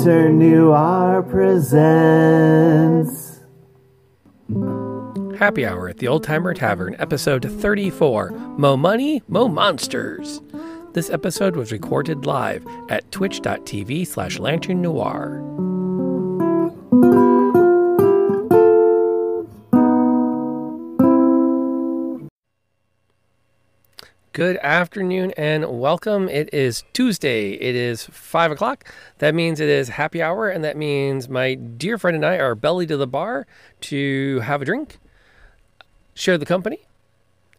Lantern Noir presents. Happy Hour at the Old Timer Tavern, episode 34 Mo Money, Mo Monsters. This episode was recorded live at twitch.tv slash lantern noir. Good afternoon and welcome. It is Tuesday. It is five o'clock. That means it is happy hour, and that means my dear friend and I are belly to the bar to have a drink, share the company,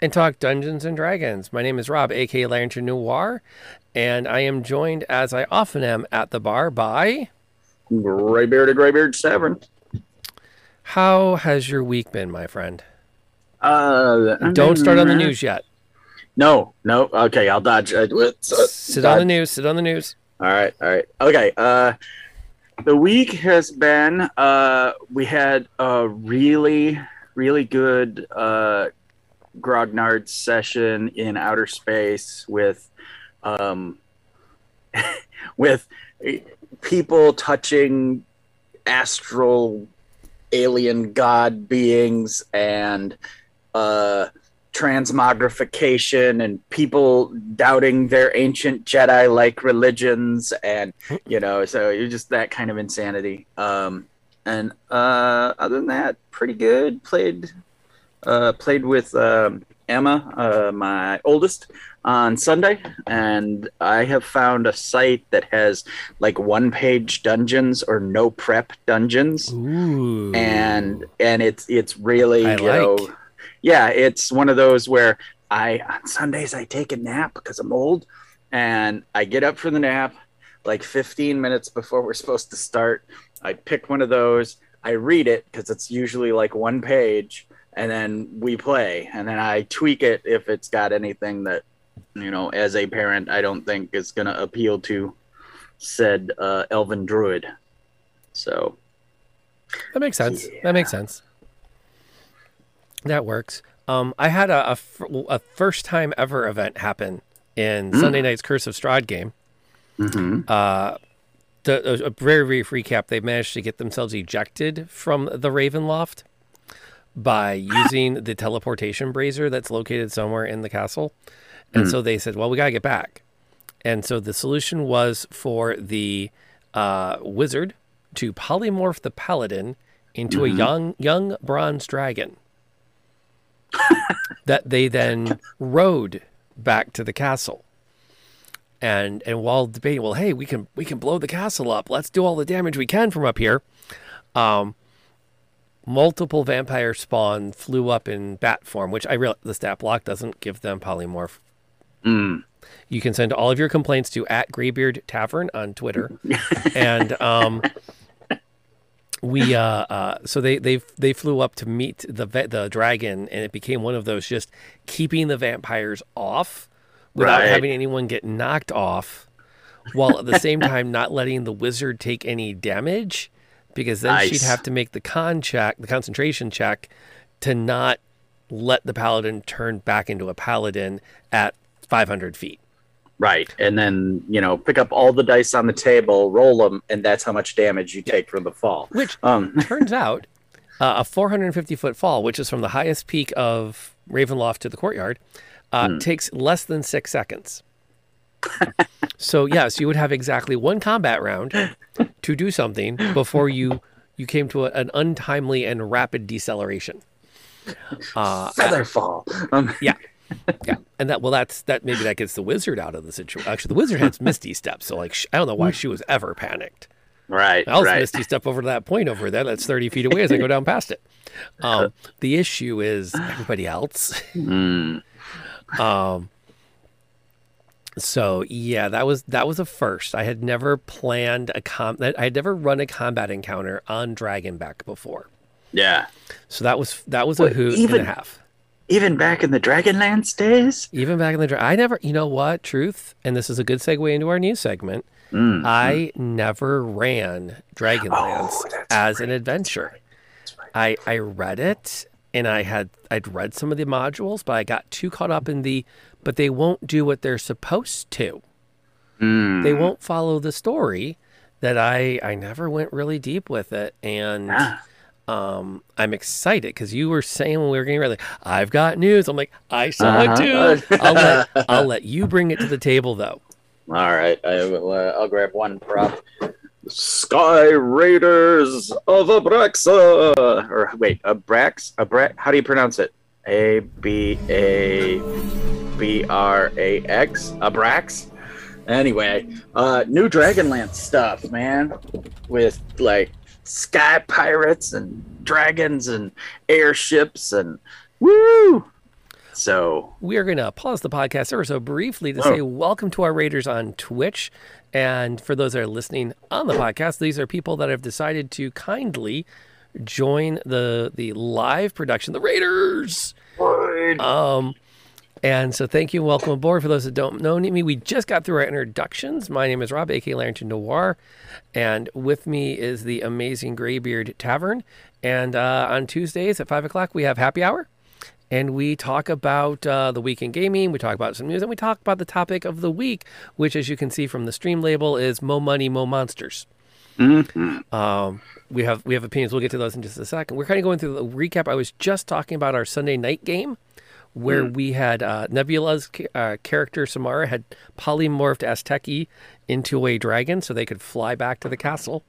and talk Dungeons and Dragons. My name is Rob, aka Lantern Noir, and I am joined, as I often am at the bar, by. Graybeard of Graybeard Tavern. How has your week been, my friend? Uh, Don't start on the news yet. No, no. Okay, I'll dodge. Uh, Sit on the news. Sit on the news. All right, all right. Okay. Uh, the week has been. Uh, we had a really, really good uh, grognard session in outer space with, um, with people touching astral alien god beings and uh transmogrification and people doubting their ancient Jedi like religions and you know so you're just that kind of insanity um and uh other than that pretty good played uh played with um Emma uh my oldest on Sunday and I have found a site that has like one page dungeons or no prep dungeons Ooh. and and it's it's really I you know like. Yeah it's one of those where i on sundays i take a nap because i'm old and i get up for the nap like 15 minutes before we're supposed to start i pick one of those i read it because it's usually like one page and then we play and then i tweak it if it's got anything that you know as a parent i don't think is going to appeal to said uh, elven druid so That makes sense. That makes sense. That works. Um, I had a a first time ever event happen in Sunday night's Curse of Strahd game. mhm. Uh, the, a very brief recap: they managed to get themselves ejected from the Ravenloft by using the teleportation brazier that's located somewhere in the castle, and so they said, "Well, we gotta get back." And so the solution was for the uh, wizard to polymorph the paladin into a young young bronze dragon that they then rode back to the castle. And and while debating, well, hey, we can we can blow the castle up. Let's do all the damage we can from up here. Um, multiple vampire spawn flew up in bat form, which I real the stat block doesn't give them polymorph. Mm. You can send all of your complaints to at Graybeard Tavern on Twitter, and um, we uh, uh, so they they they flew up to meet the ve- the dragon, and it became one of those just keeping the vampires off without Right. having anyone get knocked off, while at the same time not letting the wizard take any damage, because then she'd have to make the con check, the concentration check, to not let the paladin turn back into a paladin at 500 feet. Right. And then, you know, pick up all the dice on the table, roll them, and that's how much damage you take from the fall. Which Um, turns out uh, a 450 foot fall, which is from the highest peak of Ravenloft to the courtyard, uh, takes less than six seconds. so yes, you would have exactly one combat round to do something before you you came to a, an untimely and rapid deceleration. Uh, feather fall. Um, yeah. Yeah, and that well, that's that. Maybe that gets the wizard out of the situation. Actually, the wizard has Misty Step, so like I don't know why she was ever panicked. right. I was right. misty step over to that point over there. That's 30 feet away as I go down past it. Um, the issue is everybody else. Mm. Um, so yeah, that was that was a first. I had never planned a com. I had never run a combat encounter on Dragonback before. Yeah. So that was that was a hoot even- and a half. Even back in the Dragonlance days? Even back in the I never. You know what? Truth, and this is a good segue into our news segment. Mm. I never ran Dragonlance Oh, as an adventure. I I read it and I had I'd read some of the modules, but I got too caught up in the but they won't do what they're supposed to. Mm. They won't follow the story. that I I never went really deep with it, and Yeah. Um, I'm excited because you were saying when we were getting ready, like, I've got news. I'm like, I saw Uh-huh. it too. I'll let I'll let you bring it to the table though. All right, I will. Uh, I'll grab one prop. Sky Raiders of Abraxa, or wait, Abrax, Abrax. How do you pronounce it? A B A B R A X, Abrax. Anyway, uh, new Dragonlance stuff, man, with like sky pirates and dragons and airships and woo. So We are going to pause the podcast ever so briefly to Oh. say welcome to our Raiders on Twitch. And for those that are listening on the podcast, these are people that have decided to kindly join the the live production, the Raiders. Um, and so thank you and welcome aboard. For those that don't know me, we just got through our introductions. My name is Rob, aka Lantern Noir, and with me is the amazing Graybeard Tavern. And uh, on Tuesdays at five o'clock, we have happy hour, and we talk about uh, the week in gaming. We talk about some news, and we talk about the topic of the week, which, as you can see from the stream label, is "Mo Money, Mo Monsters." Um, we have we have opinions. We'll get to those in just a second. We're kind of going through the recap. I was just talking about our Sunday night game, where we had uh, Nebula's uh, character Samara had polymorphed Azteki into a dragon, so they could fly back to the castle,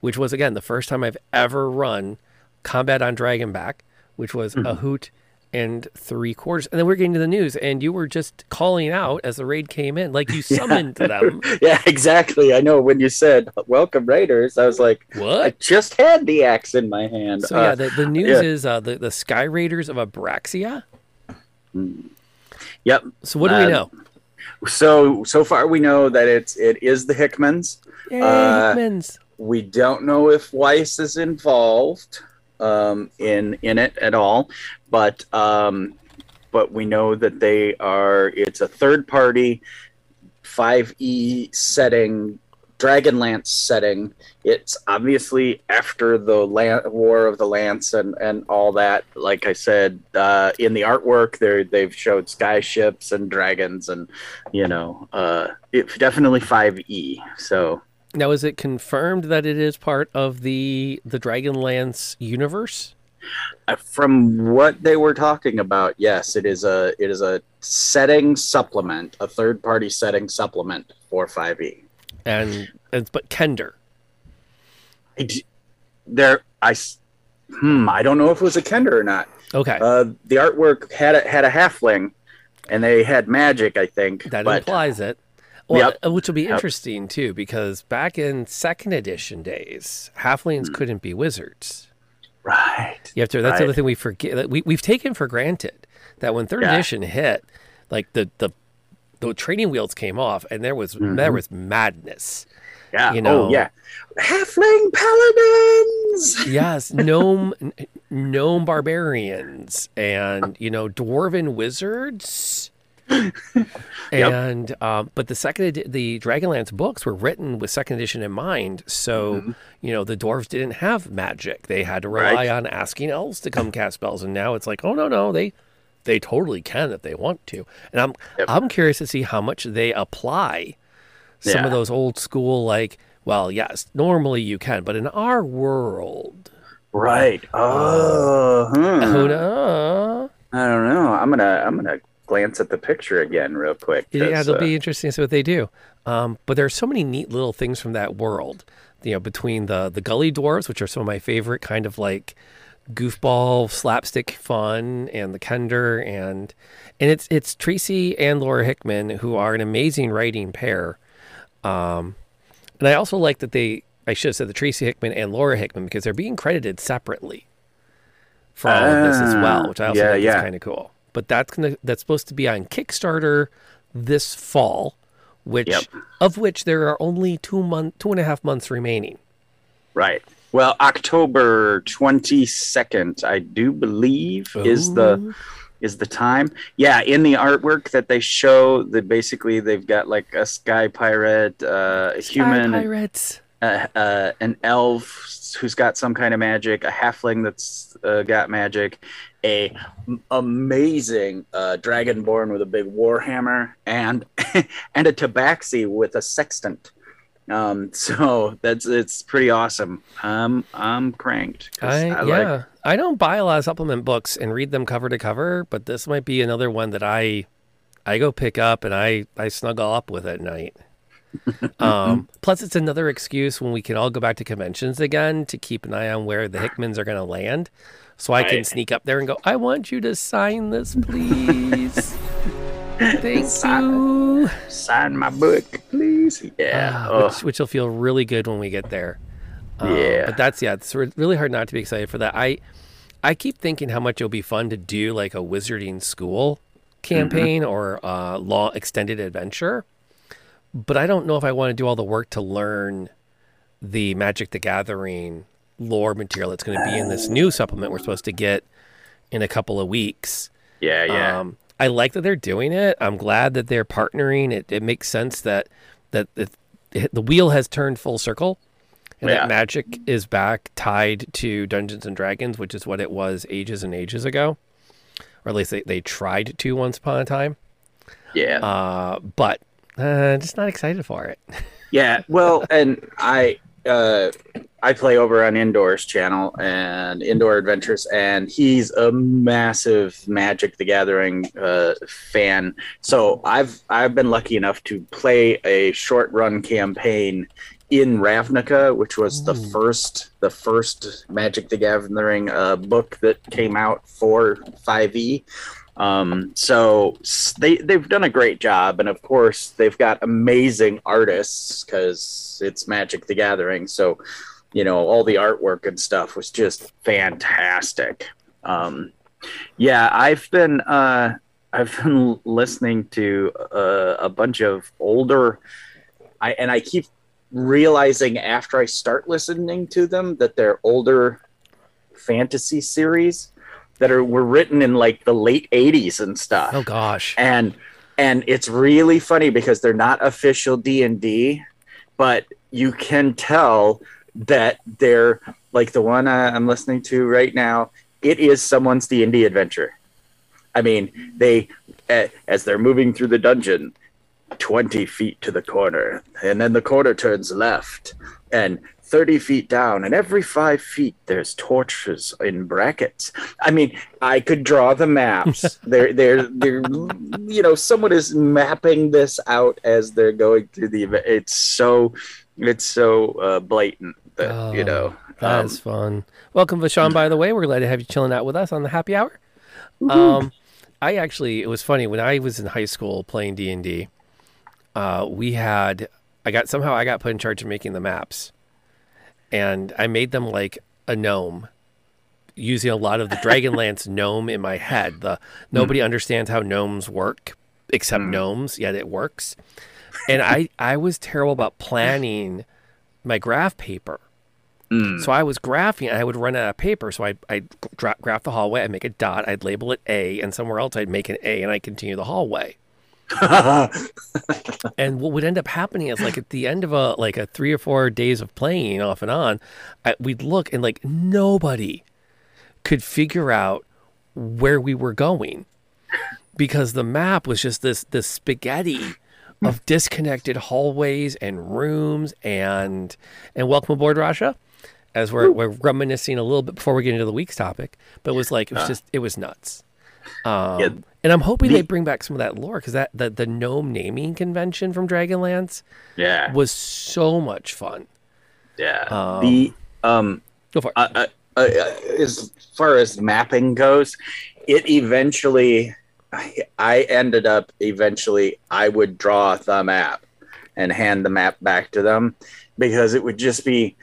which was again the first time I've ever run combat on Dragonback, which was a hoot and three quarters. And then we're getting to the news, and you were just calling out as the raid came in, like you summoned them. yeah, exactly. I know when you said "Welcome Raiders," I was like, "What?" I just had the axe in my hand. So yeah, Uh, the, the news yeah. is uh, the the Sky Raiders of Abraxia. Yep. So what do we Um, know? So so far we know that it's it is the Hickmans. Yay, uh, Hickmans. We don't know if Weis is involved um, in in it at all, but um, but we know that they are. It's a third party, five E setting, Dragonlance setting. It's obviously after the War of the Lance and and all that. Like I said, uh, in the artwork, they they've showed sky ships and dragons, and you know, uh, it definitely five E. So. Now, is it confirmed that it is part of the the Dragonlance universe? Uh, From what they were talking about, yes, it is a it is a setting supplement, a third party setting supplement for 5e. And it's but Kender. There, I hmm, I don't know if it was a Kender or not. Okay, Uh, the artwork had a, had a halfling, and they had magic, I think. that but implies it. Well, Yep. uh, which will be Yep. interesting too, because back in second edition days, halflings Hmm. couldn't be wizards. right, You have to. That's the Right. other thing we forget. We we've taken for granted that when third Yeah. edition hit, like the the the training wheels came off, and there was Mm-hmm. there was madness. Yeah, you know- oh yeah, halfling paladins. Yes, gnome gnome barbarians, and you know dwarven wizards. And um, but the second edi- the Dragonlance books were written with second edition in mind, so you know the dwarves didn't have magic; they had to rely Mm-hmm. Right. on asking elves to come cast spells. And now it's like, oh no, no, they they totally can if they want to. And I'm Yep. I'm curious to see how much they apply some Yeah. of those old school like. Well, yes, normally you can, but in our world, Right. Oh, huh. who know? I don't know. I'm gonna I'm gonna glance at the picture again real quick. yeah it'll uh, be interesting to see what they do. Um, but there are so many neat little things from that world. You know, between the the gully dwarves, which are some of my favorite kind of like goofball slapstick fun, and the Kender, and and it's it's Tracy and Laura Hickman who are an amazing writing pair. Um, and I also like that they I should have said the Tracy Hickman and Laura Hickman because they're being credited separately for all of this as well, Ah, which I also yeah, think yeah. is kind of cool. But that's gonna that's supposed to be on Kickstarter this fall, which Yep. of which there are only two month two and a half months remaining. Right. Well, October 22nd, I do believe, is the Ooh. Is the time. Yeah, in the artwork that they show, that basically they've got like a sky pirate, uh, a Sky human, pirates. uh, uh, an elf who's got some kind of magic, a halfling that's uh, got magic, a m- amazing uh, dragonborn with a big warhammer, and and a tabaxi with a sextant. Um, so that's it's pretty awesome. Um, I'm cranked. I, I yeah, like- I don't buy a lot of supplement books and read them cover to cover, but this might be another one that I I go pick up and I I snuggle up with at night. um, plus, it's another excuse when we can all go back to conventions again to keep an eye on where the Hickmans are going to land, so I can sneak up there and go. I want you to sign this, please. Thank Sign- you. sign my book, please. Yeah. Ah, Oh, which, which will feel really good when we get there. Um, Yeah. But that's yeah, it's really hard not to be excited for that. I I keep thinking how much it'll be fun to do like a wizarding school campaign or uh, law extended adventure. But I don't know if I want to do all the work to learn the Magic the Gathering lore material that's going to be in this new supplement we're supposed to get in a couple of weeks. yeah, yeah. Um, I like that they're doing it. I'm glad that they're partnering. It, it makes sense that that it, it- the wheel has turned full circle, and Yeah. that magic is back tied to Dungeons and Dragons, which is what it was ages and ages ago, or at least they, they tried to once upon a time. yeah. Uh, but uh, just not excited for it. Yeah, well, and I uh I play over on Indoors channel and Indoor Adventures, and he's a massive Magic the Gathering uh, fan. So I've I've been lucky enough to play a short run campaign in Ravnica, which was the first the first Magic the Gathering uh, book that came out for 5e. Um, so they they've done a great job, and of course they've got amazing artists because it's Magic the Gathering. So you know all the artwork and stuff was just fantastic. Um, yeah, I've been uh, I've been listening to uh, a bunch of older, I and I keep realizing after I start listening to them that they're older fantasy series that are were written in like the late 80s and stuff. Oh gosh, and and it's really funny because they're not official d&d but you can tell that they're like the one uh, i'm listening to right now it is someone's d&d adventure. I mean they uh, as they're moving through the dungeon 20 feet to the corner and then the corner turns left and 30 feet down and every five feet there's torches in brackets i mean i could draw the maps they're they're they're you know someone is mapping this out as they're going through the event it's so it's so uh, blatant that you Oh, know that um, fun. Welcome, Vashon. By the way, we're glad to have you chilling out with us on the happy hour. Um, I actually, it was funny when I was in high school playing D and D. Uh, we had, I got somehow I got put in charge of making the maps, and I made them like a gnome, using a lot of the Dragonlance gnome in my head. The nobody understands how gnomes work except Mm. gnomes, yet it works. And I, I was terrible about planning my graph paper. mm, So I was graphing, and I would run out of paper. So I'd, I'd gra- graph the hallway, I'd make a dot, I'd label it A, and somewhere else I'd make an A, and I'd continue the hallway. And what would end up happening is, like at the end of a like a three or four days of playing off and on, I, we'd look and like nobody could figure out where we were going because the map was just this this spaghetti of disconnected hallways and rooms and and welcome aboard Rasha as we're, we're reminiscing a little bit before we get into the week's topic but it was like it was uh. just it was nuts um, Yeah. and I'm hoping The- they bring back some of that lore because that the, the gnome naming convention from Dragonlance yeah was so much fun yeah Um, the um go for it uh, uh, uh, as far as mapping goes, it eventually, I, I ended up eventually, I would draw the map and hand the map back to them because it would just be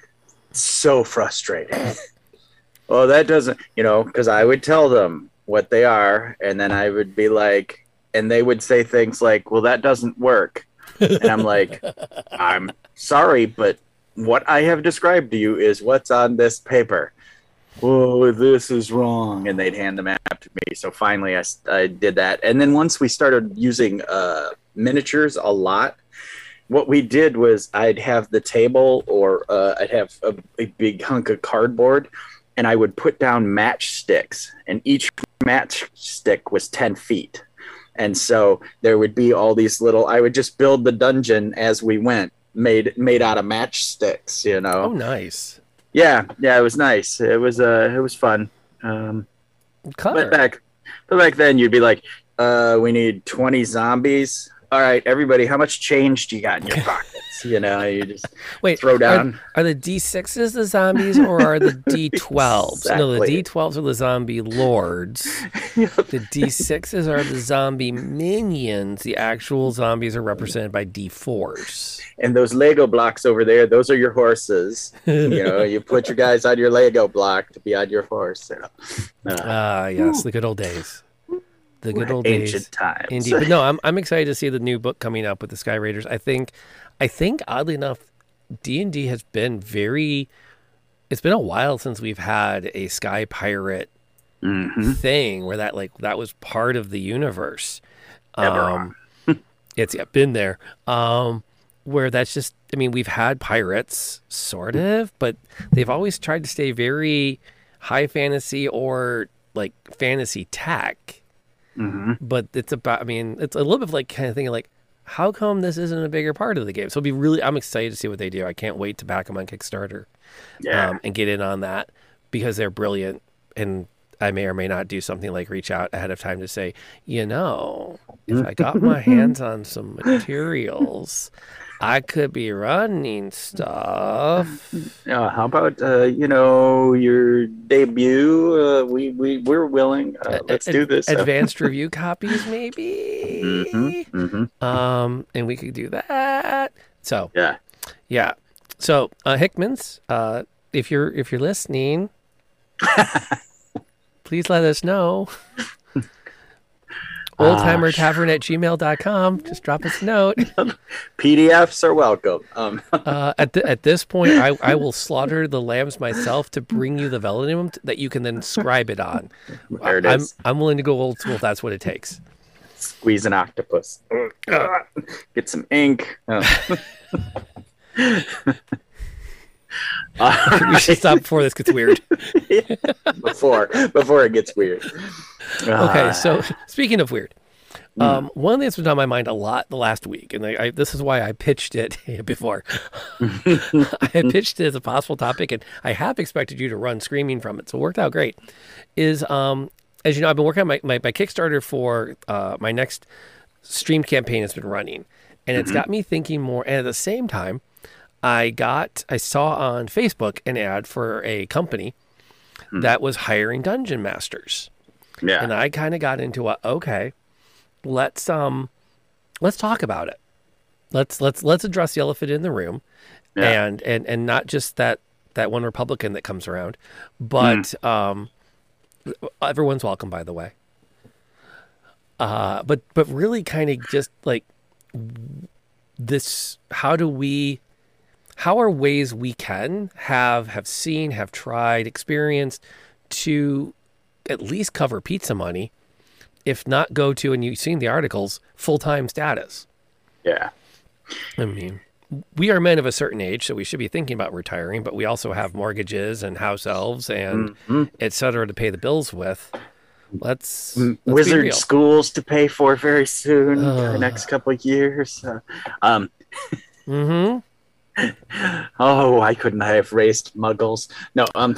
so frustrating. well, that doesn't, you know, because I would tell them what they are, and then I would be like, and they would say things like, well, that doesn't work. And I'm like, I'm sorry, but what I have described to you is what's on this paper. Oh, this is wrong. And they'd hand the map to me. So finally, I, I did that. And then once we started using uh, miniatures a lot, what we did was I'd have the table or uh, I'd have a, a big hunk of cardboard and I would put down matchsticks, and each matchstick was 10 feet. And so there would be all these little, I would just build the dungeon as we went made made out of matchsticks. You know. Oh, nice. Yeah, yeah, it was nice. It was uh, it was fun. Um, but back, but back then you'd be like, uh, we need twenty zombies. All right, everybody, how much change do you got in your pockets? you know, you just Wait, throw are- down. Are, the D6s the zombies or are the D12s? No, the Exactly. D12s are the zombie lords. The D6s are the zombie minions. The actual zombies are represented by D4s. and those Lego blocks over there, those are your horses. you know, you put your guys on your Lego block to be on your horse. You know. Uh, Ah, yes, the good old days. The good old ancient days. times. Indeed. But no, I'm I'm excited to see the new book coming up with the Sky Raiders. I think I think oddly enough, D and D has been very it's been a while since we've had a Sky Pirate Mhm. thing where that like that was part of the universe. Um, it's yeah, been there. Um, where that's just I mean, we've had pirates, sort of, but they've always tried to stay very high fantasy or like fantasy tech. Mhm. But it's about I mean, it's a little bit of like kind of thinking like, how come this isn't a bigger part of the game? So it'll be really I'm excited to see what they do. I can't wait to back them on Kickstarter Yeah. um, and get in on that because they're brilliant. And I may or may not do something like reach out ahead of time to say, you know, if I got my hands on some materials, I could be running stuff. Yeah, how about uh, you know your debut? Uh, we we we're willing. Uh, let's do this. Advanced review copies, maybe. Mhm, mhm. Um, and we could do that. So Yeah. yeah. So uh, Hickman's, uh, if you're if you're listening, please let us know. Oldtimer Tavern at gmail.com. Just drop us a note. PDFs are welcome. Um, Uh, at, th- at this point, I, I will slaughter the lambs myself to bring you the vellum t- that you can then scribe it on. there it I'm. I'm willing to go old school if that's what it takes. Squeeze an octopus. Get some ink. Oh. We should stop before this gets weird. before before it gets weird. Okay, Ah, so speaking of weird, um, one thing that's been on my mind a lot the last week, and I, I, this is why I pitched it before. I pitched it as a possible topic, and I have expected you to run screaming from it, so it worked out great. Is um, as you know, I've been working on my, my, my Kickstarter for uh, my next stream campaign has been running, and it's got me thinking more. And at the same time, I got I saw on Facebook an ad for a company that was hiring dungeon masters yeah. and I kind of got into a okay, let's um, let's talk about it. Let's let's let's address the elephant in the room, Yeah. and and and not just that that one Republican that comes around, but um, everyone's welcome by the way. Uh, but but really kind of just like this. How do we? How are ways we can have have seen, have tried, experienced to at least cover pizza money, if not go to, and you've seen the articles, full time status. yeah. I mean, we are men of a certain age, so we should be thinking about retiring, but we also have mortgages and house elves and Mhm. et cetera to pay the bills with. Let's, let's Wizard schools to pay for very soon for the next couple of years. Uh, um, Mm-hmm. oh, I couldn't have raised muggles. No, um,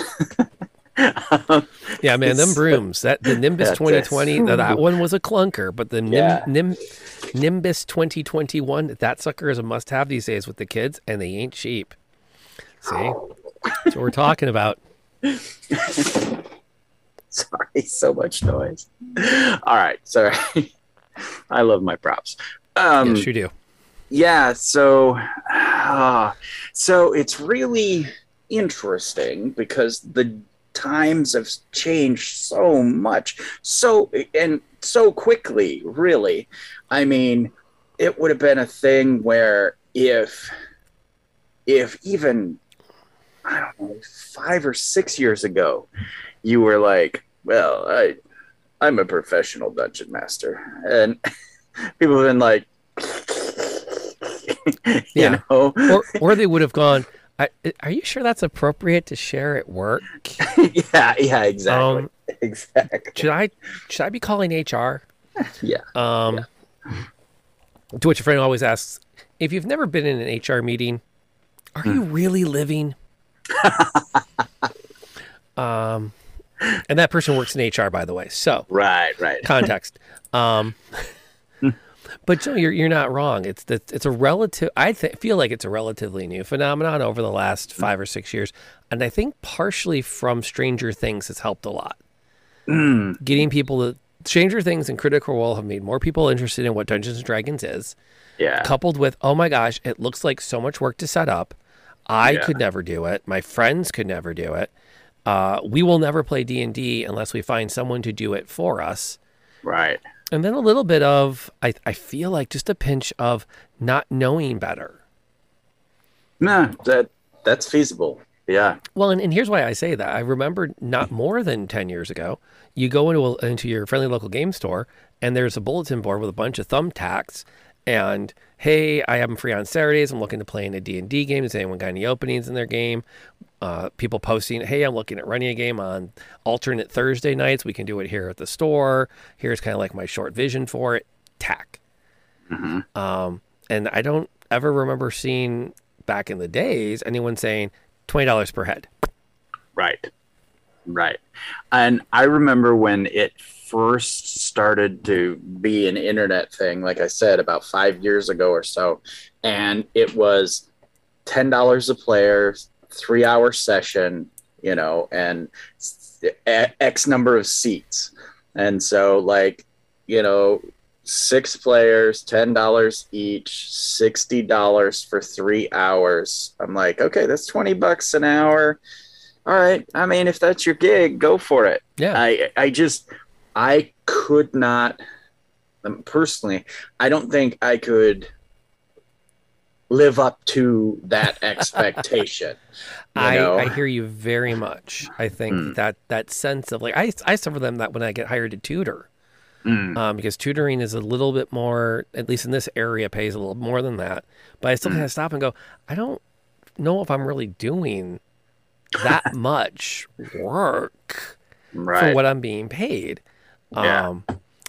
um, Yeah, man, them brooms. That the Nimbus 2020, that, that one was a clunker, but the Nim, Yeah. Nim, Nimbus 2021, that sucker is a must-have these days with the kids, and they ain't cheap. See, that's what we're talking about. sorry, so much noise. All right, sorry. I love my props. Um, yes, you do. Yeah so uh, so it's really interesting because the times have changed so much. So and so quickly really. I mean it would have been a thing where if if even i don't know five or six years ago you were like well i i'm a professional dungeon master. And people have been like Yeah. know Or, or they would have gone. I, are you sure that's appropriate to share at work? yeah yeah exactly Um, exactly should I should I be calling HR? yeah Um, To which a friend always asks, if you've never been in an HR meeting, are you really living? um, and that person works in HR, by the way. So Right, right. context. Um, but Joe, you're you're not wrong. It's the, it's a relative. I th- feel like it's a relatively new phenomenon over the last five or six years, and I think partially from Stranger Things has helped a lot. Getting people to Stranger Things and Critical Role have made more people interested in what Dungeons and Dragons is, Yeah. coupled with oh my gosh, it looks like so much work to set up. I Yeah. could never do it. My friends could never do it. Uh, we will never play D and D unless we find someone to do it for us. Right. And then a little bit of, I, I feel like just a pinch of not knowing better. No, that that's feasible. Yeah. Well, and, and here's why I say that. I remember not more than 10 years ago, you go into, a, into your friendly local game store and there's a bulletin board with a bunch of thumbtacks and, hey, I am free on Saturdays. I'm looking to play in a D&D game. Does anyone got any openings in their game? Uh, people posting, hey, I'm looking at running a game on alternate Thursday nights. We can do it here at the store. Here's kind of like my short vision for it. Tack. Um, and I don't ever remember seeing back in the days anyone saying $20 per head. Right. Right. And I remember when it first started to be an internet thing, like I said, about five years ago or so. And it was $10 a player, three hour session, you know, and X number of seats. And so, like, you know, six players, $10 each, $60 for three hours. I'm like, okay, that's 20 bucks an hour all right i mean if that's your gig go for it Yeah. i i just i could not um, personally i don't think i could live up to that expectation I. I hear you very much. I think Mm. that that sense of like I I suffer them that when I get hired to tutor, Mm, um, because tutoring is a little bit more, at least in this area, pays a little more than that. But I still Mm. kind of stop and go, I don't know if I'm really doing that much work for what I'm being paid. Yeah. Um,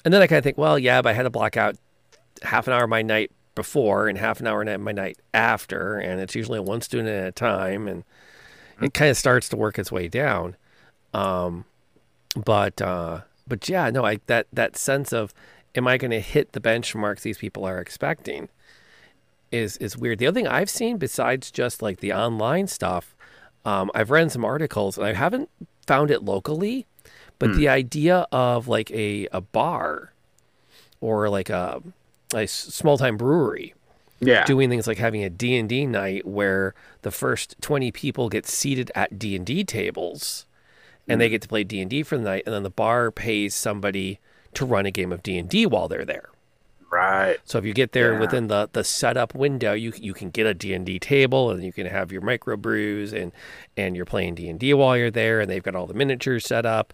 and then I kind of think, well, yeah, but I had to block out half an hour of my night before and half an hour my night after, and it's usually one student at a time, and it kind of starts to work its way down. Um, but uh, but yeah, no, I that that sense of am I going to hit the benchmarks these people are expecting is is weird. The other thing I've seen besides just like the online stuff, um, I've read some articles and I haven't found it locally, but the idea of like a a bar or like a a small time brewery yeah doing things like having a D&D night where the first 20 people get seated at D&D tables and they mm. get to play D&D for the night and then the bar pays somebody to run a game of D&D while they're there. right So if you get there Yeah. within the the setup window, you you can get a D&D table and you can have your micro brews and and you're playing D&D while you're there and they've got all the miniatures set up.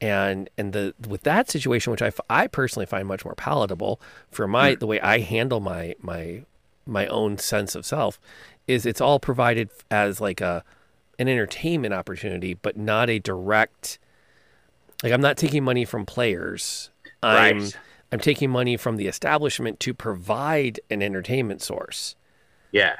And and the with that situation which I, f- I personally find much more palatable for my mm. the way I handle my my my own sense of self is it's all provided as like a an entertainment opportunity but not a direct like I'm not taking money from players. I'm Right. I'm taking money from the establishment to provide an entertainment source yeah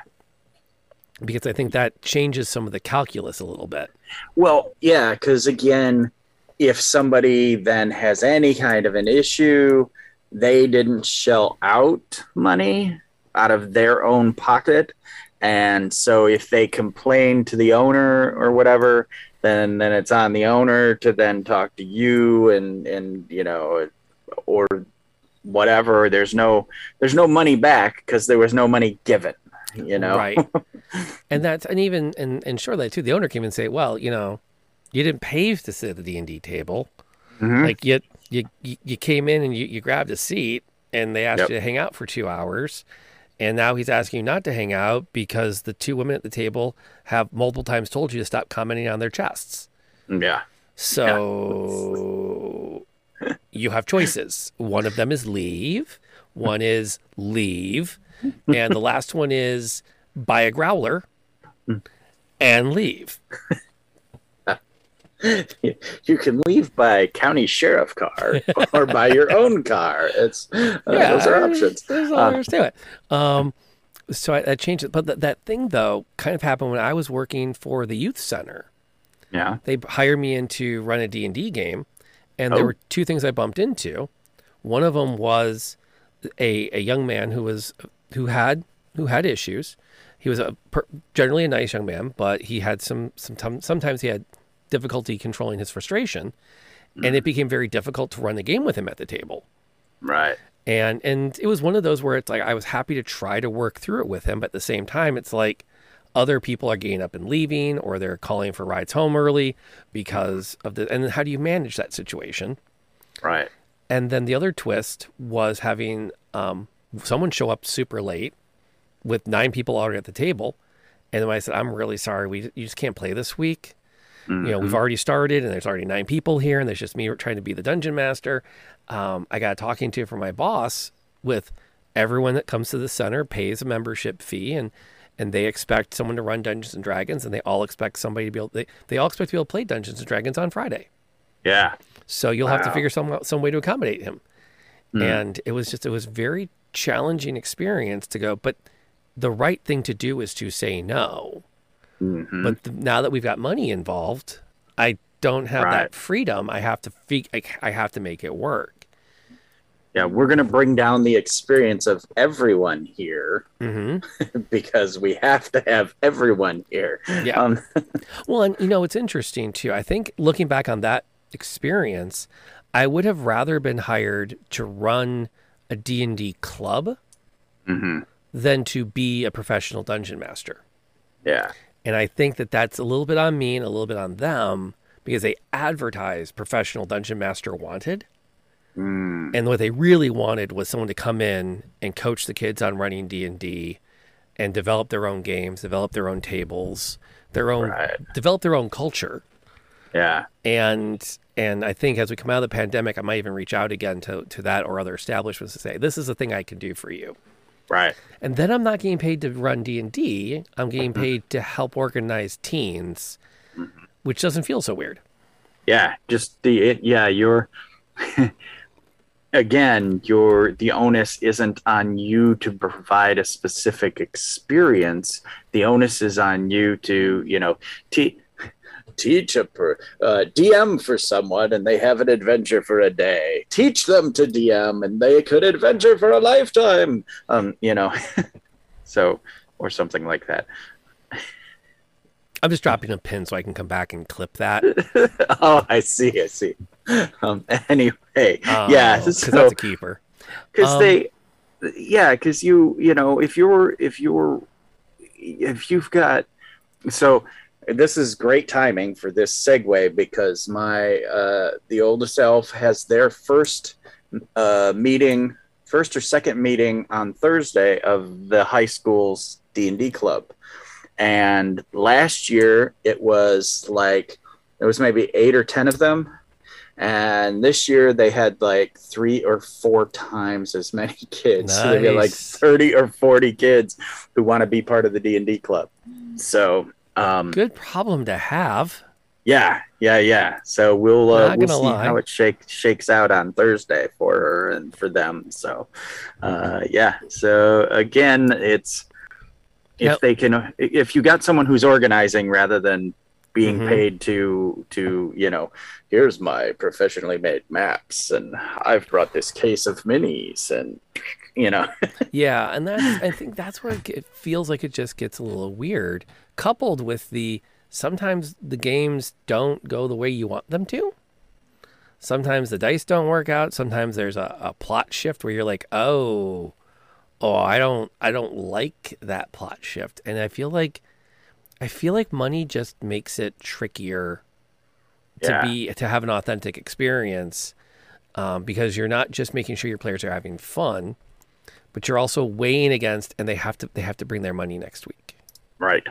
because I think that changes some of the calculus a little bit. Well, yeah, because again, if somebody then has any kind of an issue, they didn't shell out money out of their own pocket. And so if they complain to the owner or whatever, then then it's on the owner to then talk to you and and you know or whatever. There's no there's no money back because there was no money given. You know, Right. and that's and even and and sure that too, the owner came and say, Well, you know, you didn't pay to sit at the D and D table. Mhm. Like you, you you came in and you, you grabbed a seat and they asked Yep. you to hang out for two hours. And now he's asking you not to hang out because the two women at the table have multiple times told you to stop commenting on their chests. yeah, So you have choices. One of them is leave, one is leave, and the last one is buy a growler and leave. you can leave by county sheriff car or by your own car. It's uh, yeah, those are options. There's, there's uh, it. Um, so I, I changed it, but th- that thing though kind of happened when I was working for the youth center. Yeah, they hired me in to run a D and D game, and oh. there were two things I bumped into. One of them was a a young man who was who had who had issues. He was a generally a nice young man, but he had some some sometimes he had difficulty controlling his frustration, mm. and it mm. became very difficult to run the game with him at the table. Right. And and it was one of those where it's like I was happy to try to work through it with him, but at the same time, it's like other people are getting up and leaving, or they're calling for rides home early because of the. And how do you manage that situation? Right. And then the other twist was having um, someone show up super late with nine people already at the table. And then I said, I'm really sorry. We you just can't play this week. Mm-hmm. You know, we've mm-hmm. already started and there's already nine people here and there's just me trying to be the dungeon master. Um, I got talking to from my boss with everyone that comes to the center pays a membership fee and and they expect someone to run Dungeons and Dragons and they all expect somebody to be able they, they all expect to be able to play Dungeons and Dragons on Friday. Yeah. So you'll wow. have to figure some some way to accommodate him. Mm. And it was just it was very challenging experience to go, but the right thing to do is to say no. Mm-hmm. But the, now that we've got money involved, I don't have right. that freedom. I have to fe- I, I have to make it work. Yeah, we're going to bring down the experience of everyone here mm-hmm. because we have to have everyone here. Yeah. Um, well, and you know, it's interesting too. I think looking back on that experience, I would have rather been hired to run a D&D club mm-hmm. than to be a professional dungeon master. Yeah. And I think that that's a little bit on me and a little bit on them because they advertised professional dungeon master wanted. Mm. And what they really wanted was someone to come in and coach the kids on running D&D and develop their own games, develop their own tables, their own right. develop their own culture. Yeah. And and I think as we come out of the pandemic, I might even reach out again to to that or other establishments to say, this is the thing I can do for you. Right. And then I'm not getting paid to run D and D. I'm getting mm-hmm. paid to help organize teens, mm-hmm. which doesn't feel so weird. Yeah, just the it, yeah you're again your the onus isn't on you to provide a specific experience. The onus is on you to you know t- teach a per, uh, DM for someone and they have an adventure for a day. Teach them to DM and they could adventure for a lifetime. Um, you know, so or something like that. I'm just dropping a pin so I can come back and clip that. oh, I see. I see. Um, anyway, oh, yeah, because so, that's a keeper. Because um, they, yeah, because you, you know, if you're, if you're, if you've got, so this is great timing for this segue because my uh, the oldest elf has their first uh, meeting, first or second meeting on Thursday of the high school's D and D club, and last year it was like there was maybe eight or ten of them, and this year they had like three or four times as many kids. Nice. So they got like thirty or forty kids who want to be part of the D and D club. So um, Good problem to have. Yeah, yeah, yeah. So we'll uh, we'll see lie. how it shakes shakes out on Thursday for her and for them. So, uh, yeah. So again, it's if yep. they can, if you got someone who's organizing rather than being mm-hmm. paid to to you know here's my professionally made maps and i've brought this case of minis and you know yeah and that's i think that's where it feels like it just gets a little weird coupled with the sometimes the games don't go the way you want them to. Sometimes the dice don't work out. Sometimes there's a, a plot shift where you're like, oh, oh, I don't, I don't like that plot shift, and I feel like, I feel like money just makes it trickier to yeah. be to have an authentic experience um, because you're not just making sure your players are having fun, but you're also weighing against, and they have to they have to bring their money next week. Right.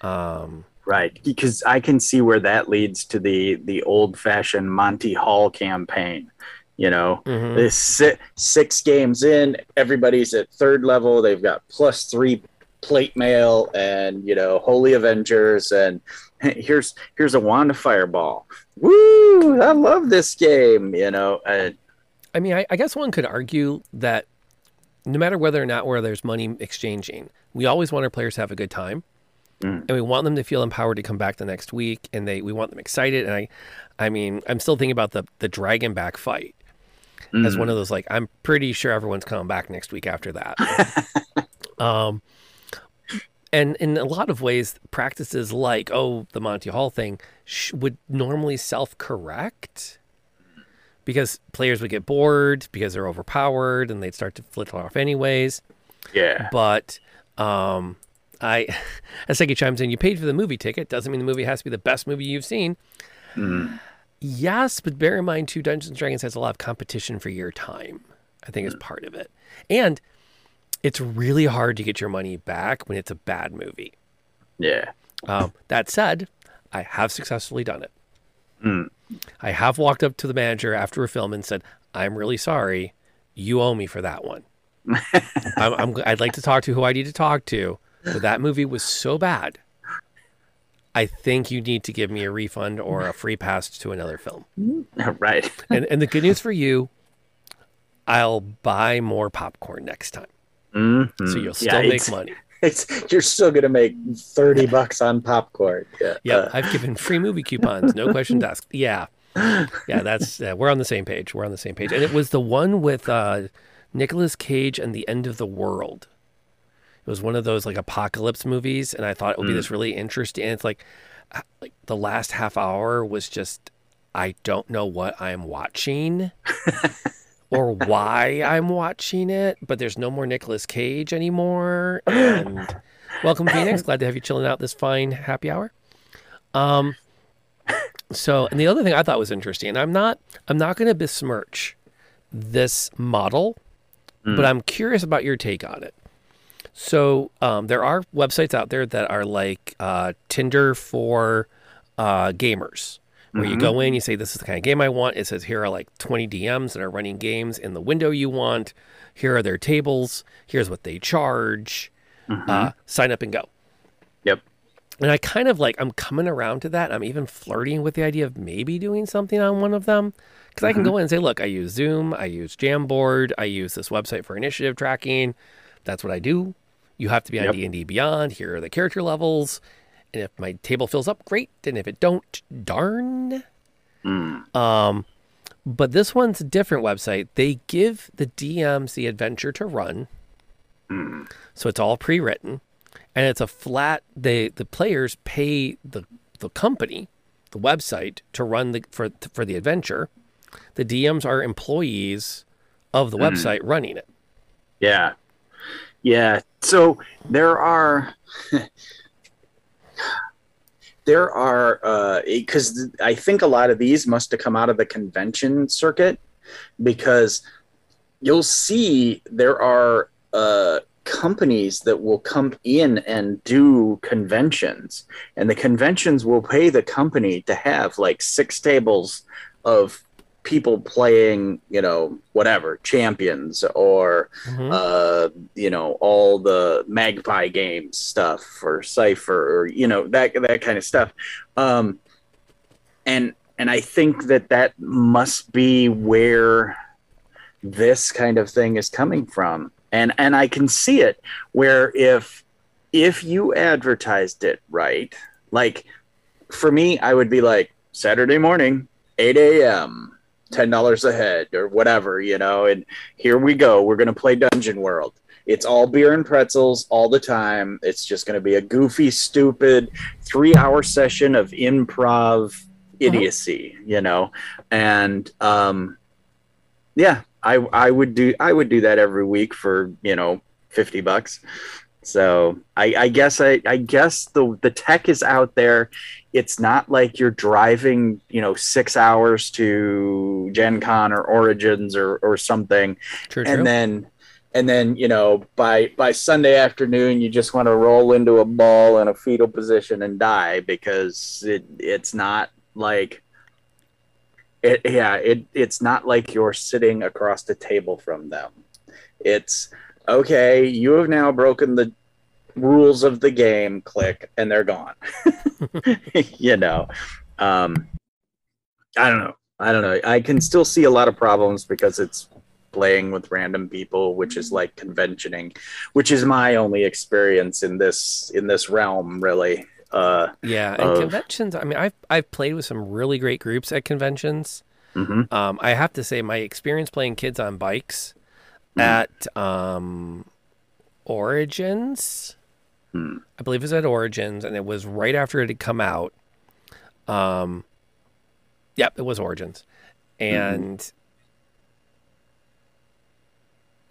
Um, right, because I can see where that leads to the the old fashioned Monty Hall campaign. You know, mm-hmm. this six, six games in, everybody's at third level. They've got plus three plate mail and you know holy avengers and here's here's a wand of fireball woo i love this game you know and I mean, I, I guess one could argue that no matter whether or not where there's money exchanging, we always want our players to have a good time, Mm. and we want them to feel empowered to come back the next week, and they we want them excited. And I, I mean, I'm still thinking about the the dragon back fight as mm, one of those like I'm pretty sure everyone's coming back next week after that. um, and in a lot of ways, practices like oh the Monty Haul thing sh- would normally self correct because players would get bored because they're overpowered and they'd start to flit off anyways. yeah But um, I, as Seki chimes in, you paid for the movie ticket. Doesn't mean the movie has to be the best movie you've seen. Mm. Yes, but bear in mind too, Dungeons and Dragons has a lot of competition for your time. I think is part of it, and it's really hard to get your money back when it's a bad movie. yeah Um, that said, I have successfully done it. Mm. I have walked up to the manager after a film and said, "I'm really sorry, you owe me for that one. I'm, I'm, I'd like to talk to who I need to talk to, but that movie was so bad. I think you need to give me a refund or a free pass to another film. right And, and the good news for you, I'll buy more popcorn next time, Mhm. so you'll Yeah, still make money. It's you're still gonna make 30 bucks on popcorn yeah Yep, Uh, I've given free movie coupons, no questions asked. Yeah, yeah, that's yeah, we're on the same page. We're on the same page, and it was the one with uh, Nicolas Cage and the End of the World. It was one of those like apocalypse movies, and I thought it would be this really interesting. And it's like, uh, like the last half hour was just, I don't know what I'm watching. Or why I'm watching it, but there's no more Nicolas Cage anymore. And welcome, Phoenix. Glad to have you chilling out this fine happy hour. Um, so, and the other thing I thought was interesting, and I'm not, I'm not going to besmirch this model, but I'm curious about your take on it. So, um, there are websites out there that are like uh, Tinder for uh, gamers, where you mm-hmm. go in, you say, This is the kind of game I want. It says, Here are like 20 DMs that are running games in the window you want. Here are their tables. Here's what they charge. Mm-hmm. Uh, sign up and go. yep And I kind of like, I'm coming around to that. I'm even flirting with the idea of maybe doing something on one of them. Because I can mm-hmm. go in and say, look, I use Zoom, I use Jamboard, I use this website for initiative tracking. That's what I do. You have to be on Yep. D&D Beyond. Here are the character levels. And if my table fills up, great. And if it don't, darn. Mm. Um, but this one's a different website. They give the DMs the adventure to run. So it's all pre-written and it's a flat they the players pay the the company, the website to run the for for the adventure. The DMs are employees of the website running it. Yeah. Yeah. So there are there are uh because I think a lot of these must have come out of the convention circuit because you'll see there are uh companies that will come in and do conventions. And the conventions will pay the company to have like six tables of people playing you know whatever champions or Mhm. uh, you know, all the Magpie games stuff or Cypher or you know that that kind of stuff. Um, and and I think that that must be where this kind of thing is coming from. And and I can see it where if if you advertised it right, like for me, I would be like Saturday morning, 8 a.m ten dollars a head or whatever, you know, and here we go. We're gonna play Dungeon World. It's all beer and pretzels all the time. It's just gonna be a goofy, stupid three hour session of improv idiocy, you know. And um yeah, I I would do I would do that every week for, you know, fifty bucks. So I, I guess I, I guess the the tech is out there. It's not like you're driving, you know, six hours to Gen Con or Origins or, or something, True, and true. then and then you know by by Sunday afternoon you just want to roll into a ball in a fetal position and die because it it's not like it yeah it it's not like you're sitting across the table from them. It's okay. You have now broken the rules of the game click and they're gone. you know, um, I don't know. I don't know. I can still see a lot of problems because it's playing with random people, which is like conventioning, which is my only experience in this in this realm, really. Uh, yeah, and of- conventions. I mean, I've I've played with some really great groups at conventions. mhm. Um, I have to say, my experience playing kids on bikes. At um, Origins, Hmm. I believe it was at Origins, and it was right after it had come out. Um, yep, it was Origins, Mm-hmm. and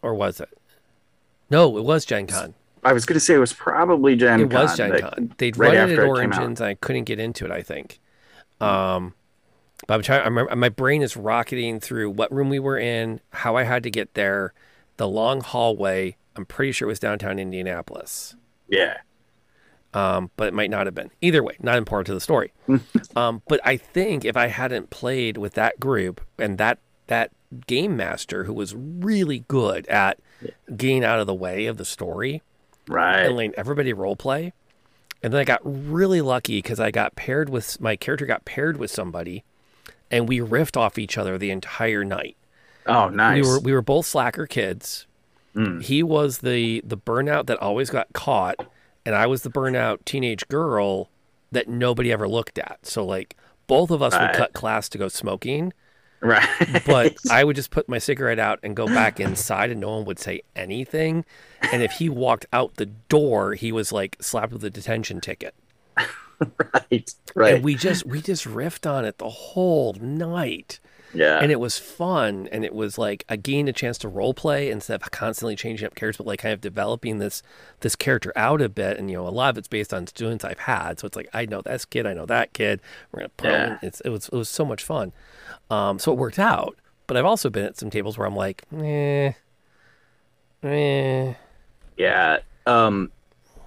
or was it? No, it was Gen Con. I was going to say it was probably Gen It was Con, Gen Con. They'd right run it at after it. Origins, and I couldn't get into it. I think. Um, but I'm trying. I remember my brain is rocketing through what room we were in, how I had to get there, the long hallway. I'm pretty sure it was downtown Indianapolis, Yeah. um, but it might not have been. Either way, not important to the story. um, but I think if I hadn't played with that group and that that game master who was really good at getting out of the way of the story, Right. and letting everybody role play. And then I got really lucky because I got paired with my character got paired with somebody, and we riffed off each other the entire night. Oh, nice. We were we were both slacker kids. Mm. He was the the burnout that always got caught, and I was the burnout teenage girl that nobody ever looked at. So like both of us Right. would cut class to go smoking, right. but I would just put my cigarette out and go back inside, and no one would say anything. And if he walked out the door, he was like slapped with a detention ticket. right. Right. And we just we just riffed on it the whole night, yeah. and it was fun. And it was like I gained a chance to role play instead of constantly changing up characters, but like kind of developing this this character out a bit. And you know, a lot of it's based on students I've had, so it's like I know this kid, I know that kid. We're gonna put Yeah. It's, it was it was so much fun. Um, so it worked out. But I've also been at some tables where I'm like, eh, eh. Yeah. Um,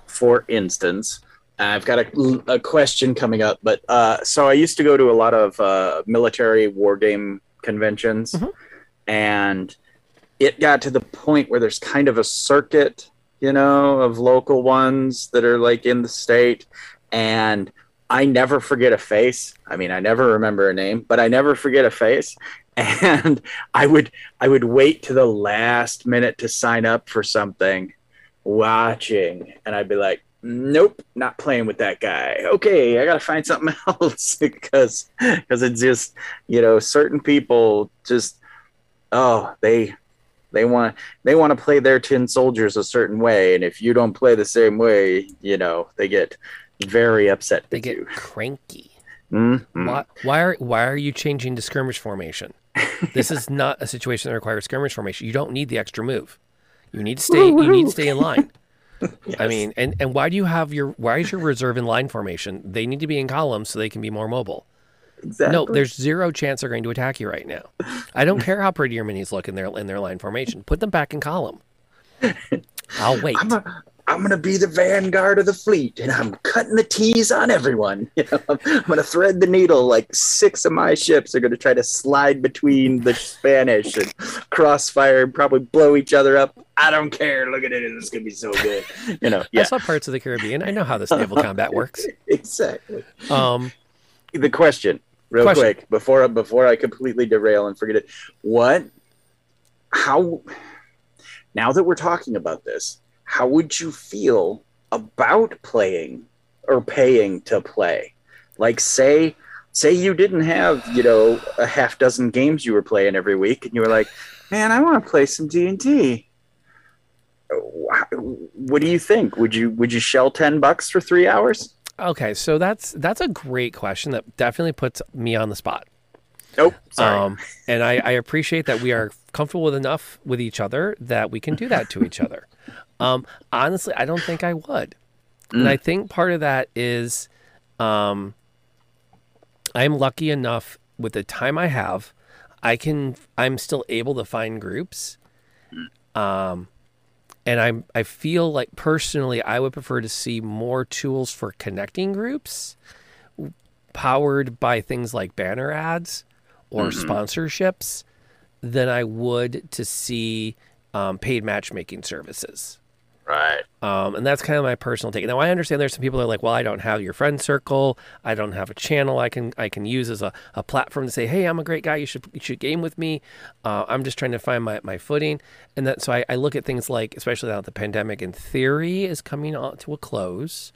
for instance, I've got a, a question coming up, but uh, so I used to go to a lot of uh, military war game conventions, Mhm. and it got to the point where there's kind of a circuit, you know, of local ones that are like in the state, and I never forget a face. I mean, I never remember a name, but I never forget a face. And I would I would wait to the last minute to sign up for something watching and I'd be like, nope, not playing with that guy. Okay, I gotta find something else because because it's just you know certain people just oh they they want they want to play their tin soldiers a certain way and if you don't play the same way you know they get very upset They get you. cranky. Mhm. Why, why are why are you changing to skirmish formation? This is not a situation that requires skirmish formation. You don't need the extra move. You need to stay. You need to stay in line. I mean, and and why do you have your why is your reserve in line formation? They need to be in columns so they can be more mobile. exactly. No, there's zero chance they're going to attack you right now. I don't care how pretty your minis look in their in their line formation. Put them back in column. I'll wait. I'm, a, I'm gonna be the vanguard of the fleet, and I'm cutting the T's on everyone. You know, I'm, I'm gonna thread the needle. Like six of my ships are gonna try to slide between the Spanish and crossfire, and probably blow each other up. I don't care. Look at it. It's gonna be so good. You know. I Yeah. saw parts of the Caribbean. I know how this naval combat works. exactly. Um, The question, real Question. quick, before before I completely derail and forget it. What? How? Now that we're talking about this, how would you feel about playing or paying to play? Like, say, say you didn't have you know a half dozen games you were playing every week, and you were like, man, I want to play some D and D. What do you think? Would you would you shell ten bucks for three hours? okay, so that's that's a great question that definitely puts me on the spot. Nope. Sorry. Um, and I, I appreciate that we are comfortable with enough with each other that we can do that to each other. Um, honestly, I don't think I would. And I think part of that is um, I'm lucky enough with the time I have, I can I'm still able to find groups. Um, and I'm I feel like personally I would prefer to see more tools for connecting groups powered by things like banner ads or sponsorships than I would to see um, paid matchmaking services. Right. Um, and that's kind of my personal take. Now I understand there's some people that are like, well, I don't have your friend circle. I don't have a channel I can I can use as a, a platform to say, hey, I'm a great guy. You should you should game with me. Uh, I'm just trying to find my, my footing. And that so I, I look at things like, especially now that the pandemic in theory is coming on to a close.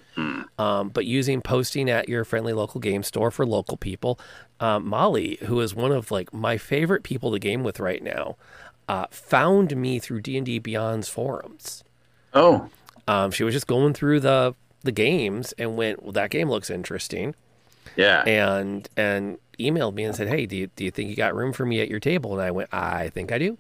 Um, but using posting at your friendly local game store for local people. Um, Molly, who is one of like my favorite people to game with right now, uh, found me through D and D Beyond's forums. Oh. Um, she was just going through the the games and went, "Well, that game looks interesting," Yeah. and and emailed me and said, "Hey, do you do you think you got room for me at your table?" And I went, "I think I do."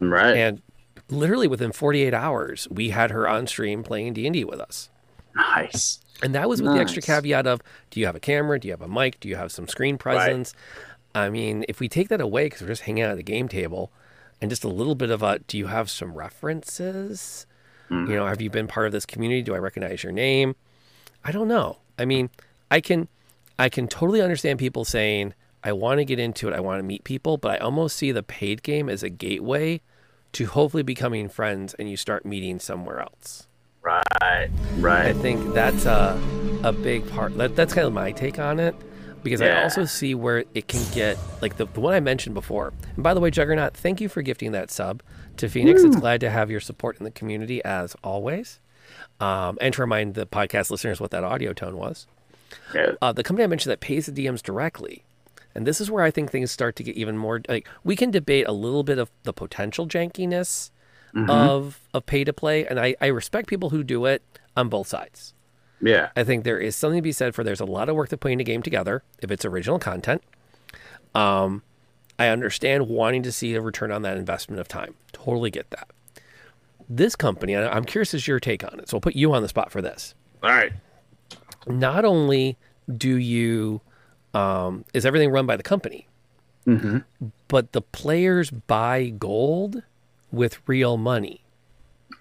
right. And literally within 48 hours, we had her on stream playing D and D with us. nice. And that was with the extra caveat of, do you have a camera? Do you have a mic? Do you have some screen presence? I mean, if we take that away because we're just hanging out at the game table, and just a little bit of a, do you have some references? You know, mm-hmm. have you been part of this community? Do I recognize your name? I don't know. I mean, I can, I can totally understand people saying, I want to get into it. I want to meet people, but I almost see the paid game as a gateway to hopefully becoming friends, and you start meeting somewhere else. Right. Right. I think that's a, a big part. That, that's kind of my take on it because I also see where it can get like the, the one I mentioned before. And by the way, Juggernaut, thank you for gifting that sub to Phoenix. It's glad to have your support in the community as always. Um, and to remind the podcast listeners what that audio tone was. Yeah. Uh, the company I mentioned that pays the DMs directly. And this is where I think things start to get even more like we can debate a little bit of the potential jankiness of of pay to play. And I, I respect people who do it on both sides. Yeah. I think there is something to be said for there's a lot of work to putting a game together if it's original content. Um, I understand wanting to see a return on that investment of time. Totally get that. This company, I'm curious as your take on it. So I'll put you on the spot for this. All right. Not only do you um, is everything run by the company, but the players buy gold with real money.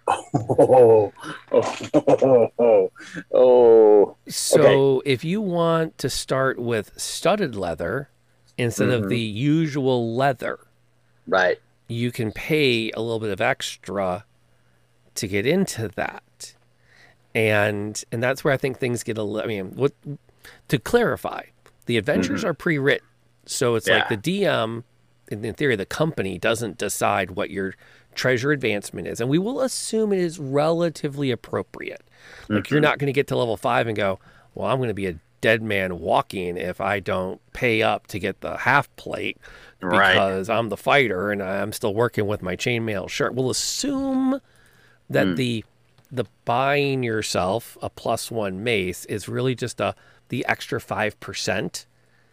Oh. Oh. Oh. Oh. oh. So if you want to start with studded leather instead of the usual leather, Right. You can pay a little bit of extra to get into that. And and that's where I think things get a li- I mean, what to clarify, the adventures mm-hmm. are pre-written. So it's like the DM in, theory the company doesn't decide what your treasure advancement is and we will assume it is relatively appropriate. Like you're mm-hmm. not going to get to level 5 and go, "Well, I'm going to be a dead man walking if I don't pay up to get the half plate Right. because I'm the fighter and I'm still working with my chainmail shirt. We'll assume that Hmm. the the buying yourself a plus one mace is really just a the extra five percent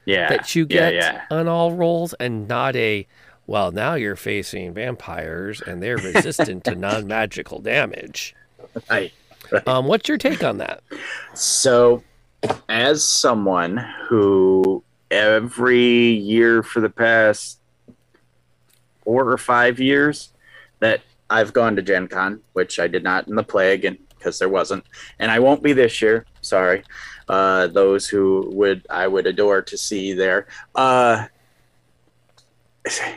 Yeah. that you get Yeah. on all rolls and not a well now you're facing vampires and they're resistant to non-magical damage. Right. Um, what's your take on that? So, as someone who every year for the past four or five years that I've gone to Gen Con, which I did not in the plague and because there wasn't, and I won't be this year. Sorry. Uh, those who would I would adore to see there. Uh,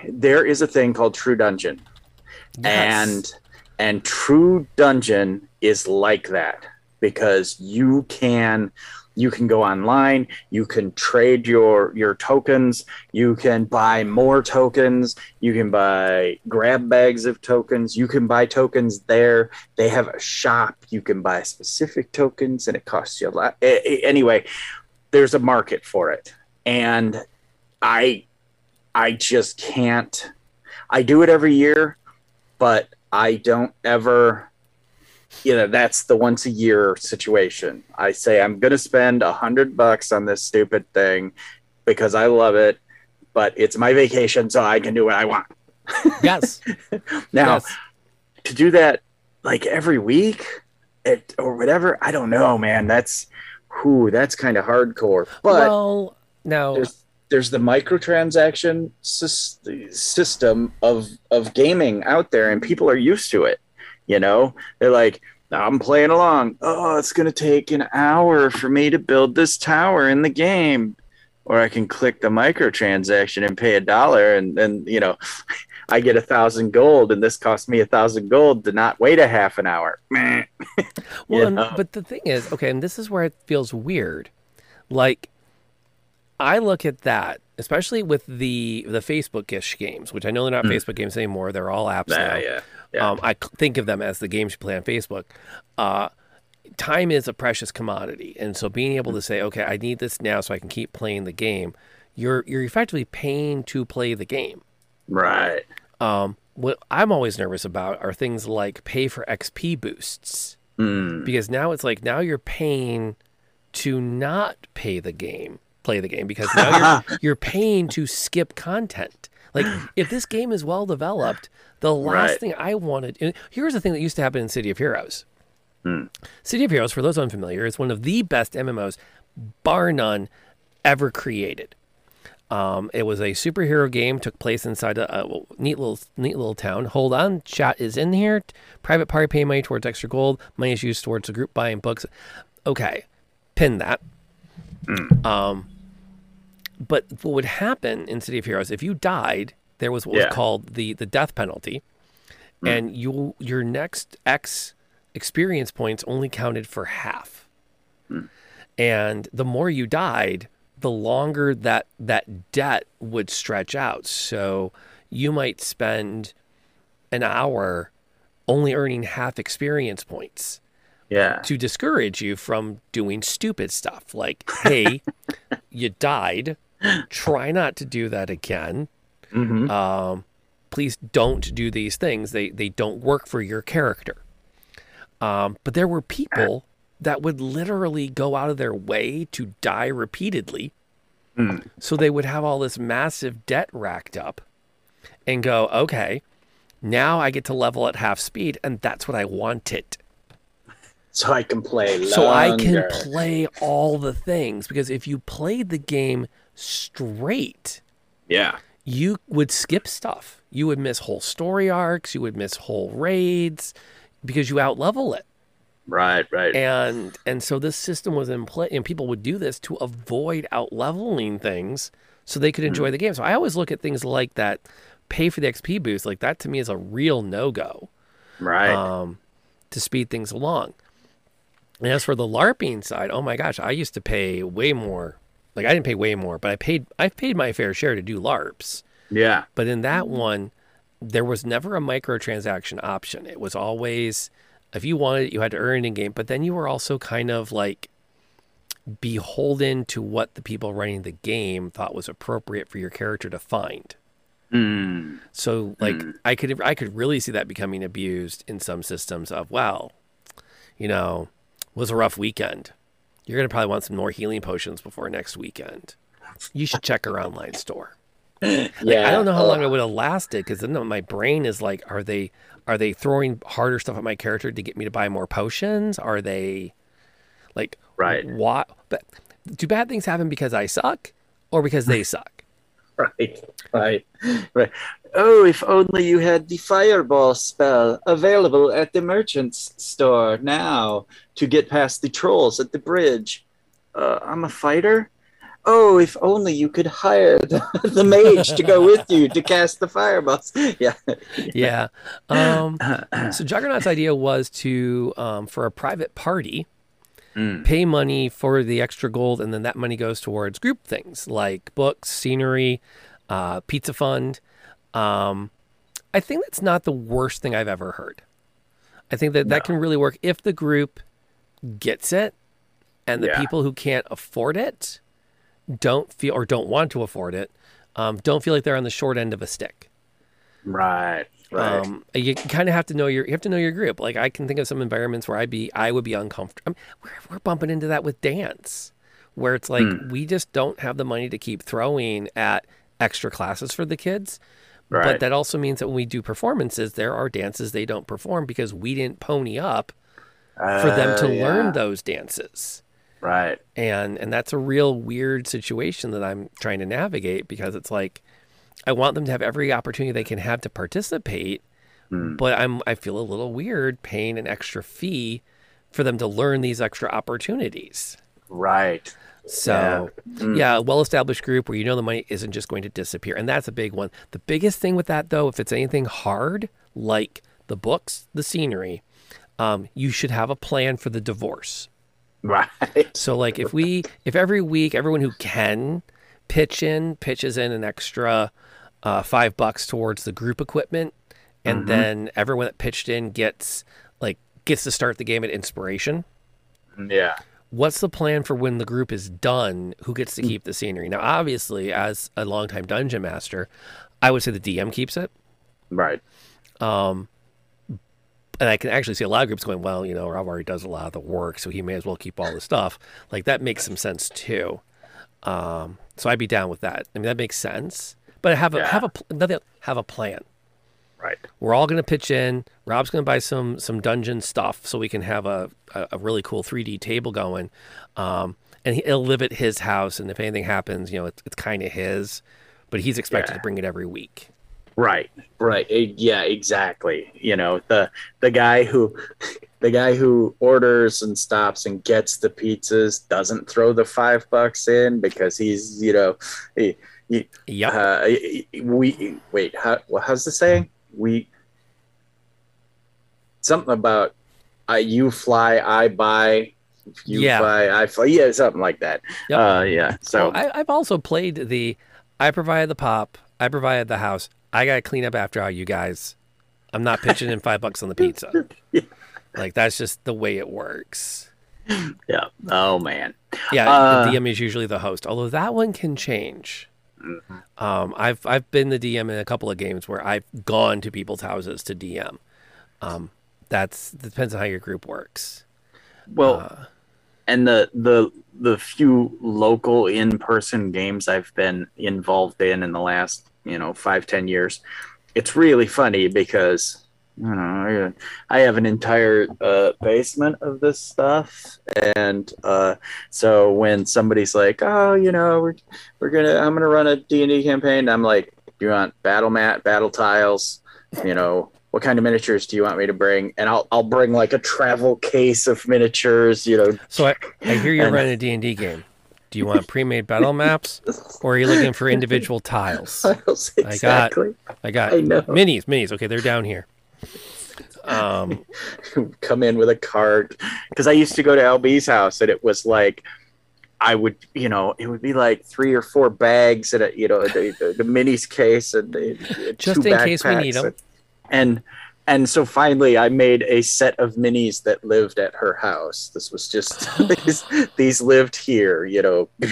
there is a thing called True Dungeon and and true dungeon is like that because you can you can go online you can trade your your tokens you can buy more tokens you can buy grab bags of tokens you can buy tokens there. They have a shop you can buy specific tokens and it costs you a lot. Anyway there's a market for it. And i i just can't i do it every year but I don't ever, you know, that's the once a year situation. I say I'm going to spend a hundred bucks on this stupid thing because I love it, but it's my vacation, so I can do what I want. Yes. Now, yes. to do that like every week it, or whatever, I don't know, man. That's who that's kind of hardcore. But well, no there's there's the microtransaction sys- system of of gaming out there and people are used to it you know they're like i'm playing along oh it's going to take an hour for me to build this tower in the game or i can click the microtransaction and pay a dollar and then you know I get a thousand gold, and this costs me a thousand gold to not wait a half an hour. Well, and- but the thing is, okay, and this is where it feels weird. Like, I look at that, especially with the the Facebook-ish games, which I know they're not Facebook games anymore; they're all apps now. Hmm. Yeah, yeah. Um, I think of them as the games you play on Facebook. Uh, time is a precious commodity, and so being able to say, "Okay, I need this now, so I can keep playing the game," you're you're effectively paying to play the game. right. Um, what I'm always nervous about are things like pay for XP boosts Mm. because now it's like now you're paying to not pay the game, play the game because now you're you're paying to skip content. Like if this game is well developed, the last Right. thing I wanted. Here's the thing that used to happen in City of Heroes. City of Heroes, for those unfamiliar, is one of the best MMOs, bar none, ever created. Um, it was a superhero game. Took place inside a, a neat little neat little town. Hold on, chat is in here. Private party pay money towards extra gold. Money is used towards the group buying books. Okay, pin that. Um, but what would happen in City of Heroes if you died? There was what Yeah. was called the the death penalty, mm. and you your next X experience points only counted for half. Mm. And the more you died, the longer that that debt would stretch out. So you might spend an hour only earning half experience points Yeah. to discourage you from doing stupid stuff like, hey, you died. Try not to do that again. Hmm Um, please don't do these things. They they don't work for your character. Um, but there were people that would literally go out of their way to die repeatedly. Mm. So they would have all this massive debt racked up and go, okay, now I get to level at half speed, and that's what I wanted. So I can play longer. So I can play all the things because if you played the game straight, Yeah. You would skip stuff. You would miss whole story arcs, you would miss whole raids because you outlevel it. Right. Right. And and so this system was in play and people would do this to avoid outleveling things so they could enjoy the game. So I always look at things like that pay for the XP boost like that to me is a real no-go right. um, to speed things along. And as for the LARPing side, oh my gosh, I used to pay way more. Like I didn't pay way more, but I paid I paid my fair share to do LARPs. yeah. But in that one, there was never a microtransaction option. It was always if you wanted it, you had to earn it in game, but then you were also kind of like beholden to what the people running the game thought was appropriate for your character to find. Mm. So like I could I could really see that becoming abused in some systems of well, you know, was a rough weekend. You're gonna probably want some more healing potions before next weekend. You should check our online store. Like, Yeah. I don't know how long uh, I would have lasted because then my brain is like, are they are they throwing harder stuff at my character to get me to buy more potions? Are they like Right. What? But do bad things happen because I suck or because they suck? Right, right, right. Oh, if only you had the fireball spell available at the merchant's store now to get past the trolls at the bridge. Uh, I'm a fighter. Oh, if only you could hire the, the mage to go with you to cast the fireballs. Yeah. yeah. Um, so Juggernaut's idea was to um, for a private party Mm. pay money for the extra gold, and then that money goes towards group things like books, scenery, uh, pizza fund. Um, I think that's not the worst thing I've ever heard. I think that that can really work if the group gets it, and the Yeah. people who can't afford it don't feel or don't want to afford it um, don't feel like they're on the short end of a stick. Right. Right. Um, you kind of have to know your you have to know your group. Like I can think of some environments where I'd be I would be uncomfortable. we're, we're bumping into that with dance, where it's like we just don't have the money to keep throwing at extra classes for the kids. Right. But that also means that when we do performances, there are dances they don't perform because we didn't pony up for them to Uh, yeah. learn those dances. Right. And and that's a real weird situation that I'm trying to navigate because it's like I want them to have every opportunity they can have to participate, but I'm I feel a little weird paying an extra fee for them to learn these extra opportunities. Right. So, Mm. yeah, a well established group where you know the money isn't just going to disappear. And that's a big one. The biggest thing with that, though, if it's anything hard, like the books, the scenery, um, you should have a plan for the divorce. Right. So, like, if we, if every week, everyone who can pitch in, pitches in an extra uh, five bucks towards the group equipment, and then everyone that pitched in gets, like, gets to start the game at inspiration Yeah. what's the plan for when the group is done? Who gets to keep the scenery? Now, obviously, as a longtime dungeon master, I would say the DM keeps it. Right. Um, and I can actually see a lot of groups going, well, you know, Rob already does a lot of the work, so he may as well keep all the stuff. Like that makes some sense too. Um, so I'd be down with that. I mean, that makes sense. But have a Yeah. have a another have a plan. Right. We're all going to pitch in. Rob's going to buy some some dungeon stuff so we can have a, a, a really cool 3D table going. Um, and he, he'll live at his house. And if anything happens, you know, it's, it's kind of his. But he's expected Yeah. to bring it every week. Right. Right. Yeah, exactly. You know, the the guy who the guy who orders and stops and gets the pizzas doesn't throw the 5 bucks in because he's, you know, he, Yep. uh, we wait, how well, how's the saying? We something about I you fly, I buy, you Yeah. fly, I fly. Yeah, something like that. Yep. Uh yeah. So Well, I, I've also played the. I provided the pop. I provided the house. I got to clean up after all you guys. I'm not pitching in five bucks on the pizza. yeah. Like that's just the way it works. yeah. Oh man. Yeah, Uh, the DM is usually the host, although that one can change. Um, I've I've been the DM in a couple of games where I've gone to people's houses to DM. Um, that's depends on how your group works. Well, Uh, and the the the few local in person games I've been involved in in the last you know five ten years, it's really funny because you know I, I have an entire uh, basement of this stuff, and uh, so when somebody's like, oh, you know, we're we're gonna I'm gonna run a D and D campaign, I'm like, do you want battle mat, battle tiles, you know. What kind of miniatures do you want me to bring? And I'll I'll bring like a travel case of miniatures, you know, so I, I hear you're And- running a D and D game. Do you want pre-made battle maps, or are you looking for individual tiles? tiles. got- I got I know. minis, minis. Okay, they're down here. Um, Come in with a cart because I used to go to LB's house and it was like I would, you know, it would be like three or four bags and a, you know, the, the, the minis case and the, the Just two in case we need backpacks 'em. And and so finally, I made a set of minis that lived at her house. This was just these, these lived here, you know.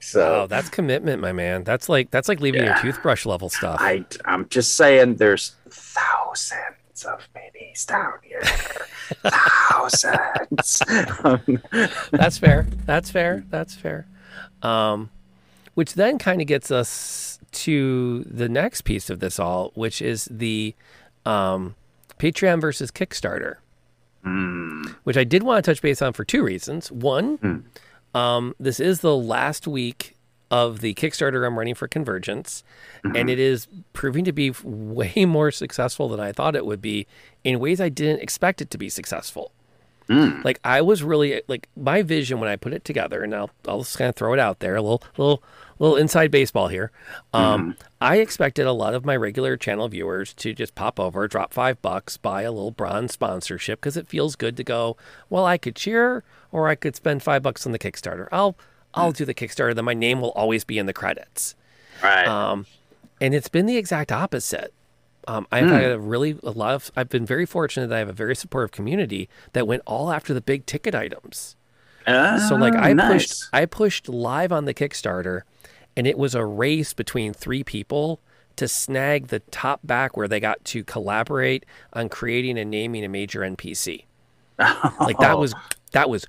So wow, that's commitment, my man. That's like that's like leaving your toothbrush level stuff. I, I'm just saying there's thousands of minis down here. thousands. Um, That's fair. That's fair. That's fair. Um, which then kind of gets us to the next piece of this all, which is the um, Patreon versus Kickstarter, mm, which I did want to touch base on for two reasons. One, um, this is the last week of the Kickstarter I'm running for Convergence, and it is proving to be way more successful than I thought it would be in ways I didn't expect it to be successful. mm, Like I was really like my vision when I put it together, and I'll I'll just kind of throw it out there, a little little little inside baseball here. Um, I expected a lot of my regular channel viewers to just pop over, drop five bucks, buy a little bronze sponsorship because it feels good to go. Well, I could cheer, or I could spend five bucks on the Kickstarter. I'll I'll do the Kickstarter. Then my name will always be in the credits. right. Um, and it's been the exact opposite. Um, I've had a really a lot of. I've been very fortunate that I have a very supportive community that went all after the big ticket items. So like Ah, I nice. pushed I pushed live on the Kickstarter, and it was a race between three people to snag the top back where they got to collaborate on creating and naming a major NPC. Like that was that was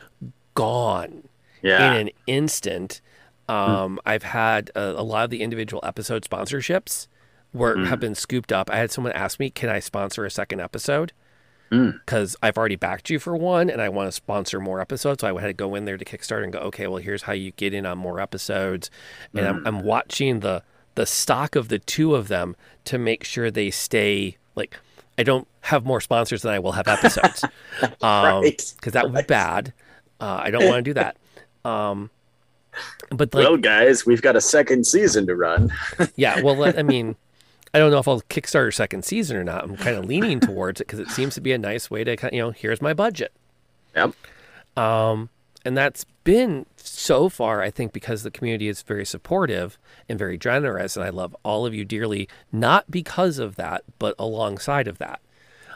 gone yeah. in an instant. Um, I've had a, a lot of the individual episode sponsorships were have been scooped up. I had someone ask me, "Can I sponsor a second episode?" Because I've already backed you for one, and I want to sponsor more episodes. So I had to go in there to Kickstarter and go, "Okay, well, here's how you get in on more episodes." And I'm, I'm watching the the stock of the two of them to make sure they stay like. I don't have more sponsors than I will have episodes, um, Right. because that would be bad. Uh, I don't want to do that. Um, but like, well, guys, we've got a second season to run. yeah, well, I mean, I don't know if I'll kickstart a second season or not. I'm kind of leaning towards it because it seems to be a nice way to, you know, here's my budget. Yep. Um, and that's been so far, I think, because the community is very supportive and very generous, and I love all of you dearly, not because of that, but alongside of that.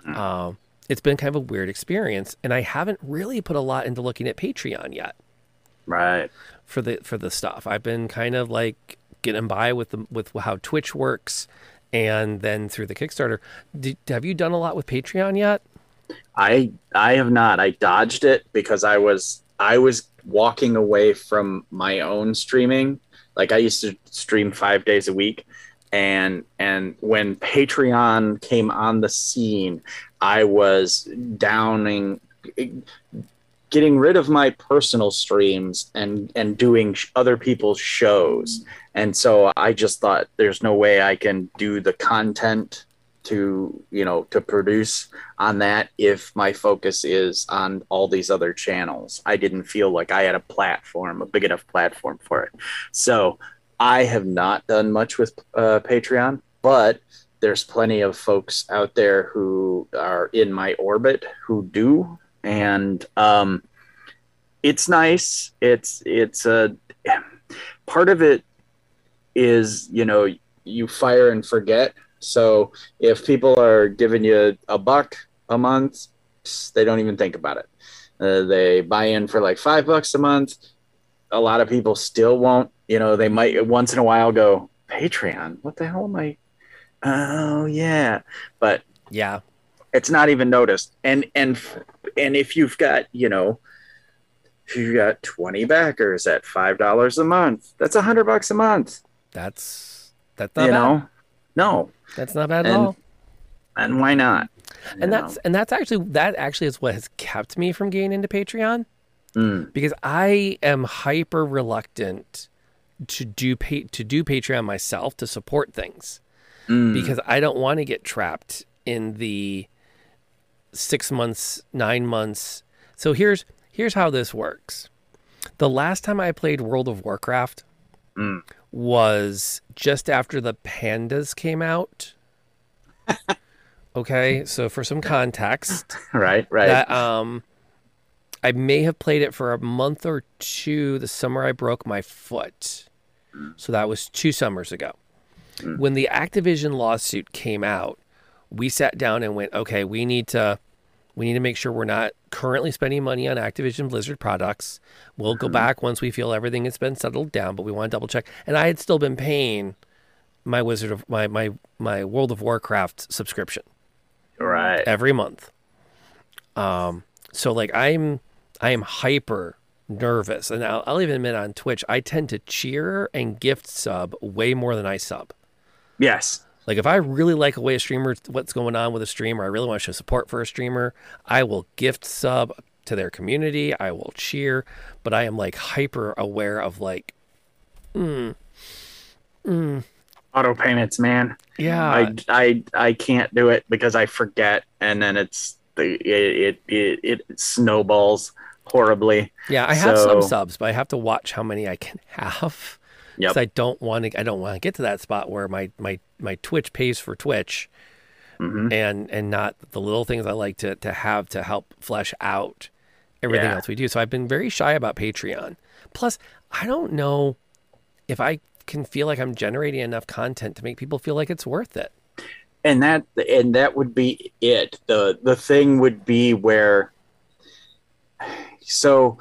Mm. Um, it's been kind of a weird experience, and I haven't really put a lot into looking at Patreon yet. Right. For the for the stuff, I've been kind of like getting by with the with how Twitch works, and then through the Kickstarter. Did, have you done a lot with Patreon yet? I I have not. I dodged it because I was I was walking away from my own streaming. Like I used to stream five days a week, and and when Patreon came on the scene, I was downing, getting rid of my personal streams and and doing other people's shows. And so I just thought, there's no way I can do the content to you know to produce on that if my focus is on all these other channels i didn't feel like i had a platform a big enough platform for it so i have not done much with uh, patreon but there's plenty of folks out there who are in my orbit who do and um, it's nice it's it's a part of it is you know you fire and forget so if people are giving you a buck a month, they don't even think about it. Uh, they buy in for like five bucks a month. A lot of people still won't. You know, they might once in a while go Patreon. What the hell am I? Oh yeah, but yeah, it's not even noticed. And and and if you've got you know, if you've got twenty backers at five dollars a month, that's a hundred bucks a month. That's that's not you bad. know, no, that's not bad and, at all. And why not? and that's and that's actually that actually is what has kept me from getting into Patreon mm. because I am hyper reluctant to do pay, to do Patreon myself to support things mm. because I don't want to get trapped in the six months, nine months. So here's here's how this works. The last time I played World of Warcraft mm. was just after the pandas came out. Okay, so for some context, right, right. That, um, I may have played it for a month or two the summer I broke my foot. So that was two summers ago. Mm. When the Activision lawsuit came out, we sat down and went, okay, we need to we need to make sure we're not currently spending money on Activision Blizzard products. We'll go back once we feel everything has been settled down, but we want to double check. And I had still been paying my Wizard of my my my World of Warcraft subscription. Right. Every month. Um so like i'm i am hyper nervous. And I'll, I'll even admit on twitch i tend to cheer and gift sub way more than i sub. Yes like if i really like a way a streamer what's going on with a streamer i really want to show support for a streamer i will gift sub to their community i will cheer but i am like hyper aware of like mm, mm, auto payments, man. Yeah, I, I I can't do it because I forget, and then it's the it it it, it snowballs horribly. Yeah, I have so, some subs, but I have to watch how many I can have. Because yep. I don't want to. I don't want to get to that spot where my my my Twitch pays for Twitch, mm-hmm. and and not the little things I like to to have to help flesh out everything yeah. else we do. So I've been very shy about Patreon. Plus, I don't know if I can feel like I'm generating enough content to make people feel like it's worth it. And that and that would be it. The the thing would be where so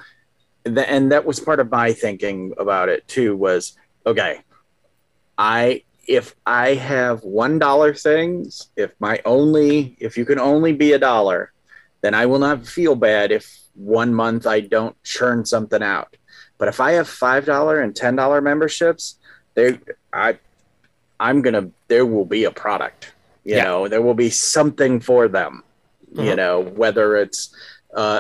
the, and that was part of my thinking about it too was okay i if i have one dollar things if my only if you can only be a dollar then i will not feel bad if one month i don't churn something out but if i have five dollar and ten dollar memberships there i i'm gonna there will be a product you Yeah. know there will be something for them you Mhm. know whether it's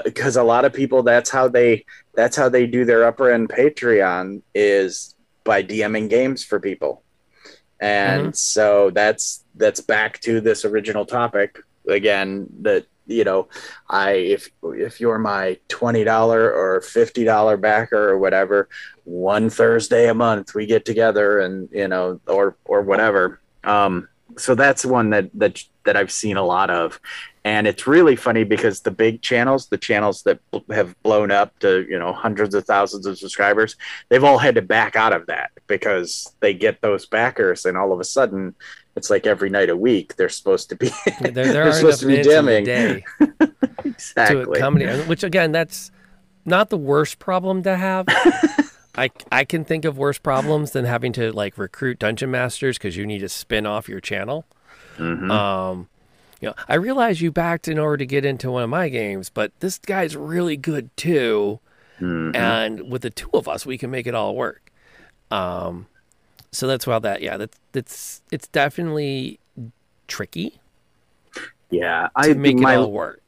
because a lot of people that's how they that's how they do their upper end patreon is by dming games for people. And so that's that's back to this original topic. Again that you know, I if if you're my twenty dollar or fifty dollar backer or whatever, one Thursday a month we get together and you know, or or whatever. Um, so that's one that that that I've seen a lot of, and it's really funny because the big channels, the channels that have blown up to you know hundreds of thousands of subscribers, they've all had to back out of that because they get those backers, and all of a sudden, it's like every night a week they're supposed to be there, there they're supposed to be dimming. Day exactly. Which again, that's not the worst problem to have. I, I can think of worse problems than having to like recruit dungeon masters because you need to spin off your channel. Mm-hmm. Um, you know, I realize you backed in order to get into one of my games, but this guy's really good too. Mm-hmm. And with the two of us, we can make it all work. Um, so that's why that, yeah, that's, that's, it's definitely tricky. Yeah. I make my, it all work.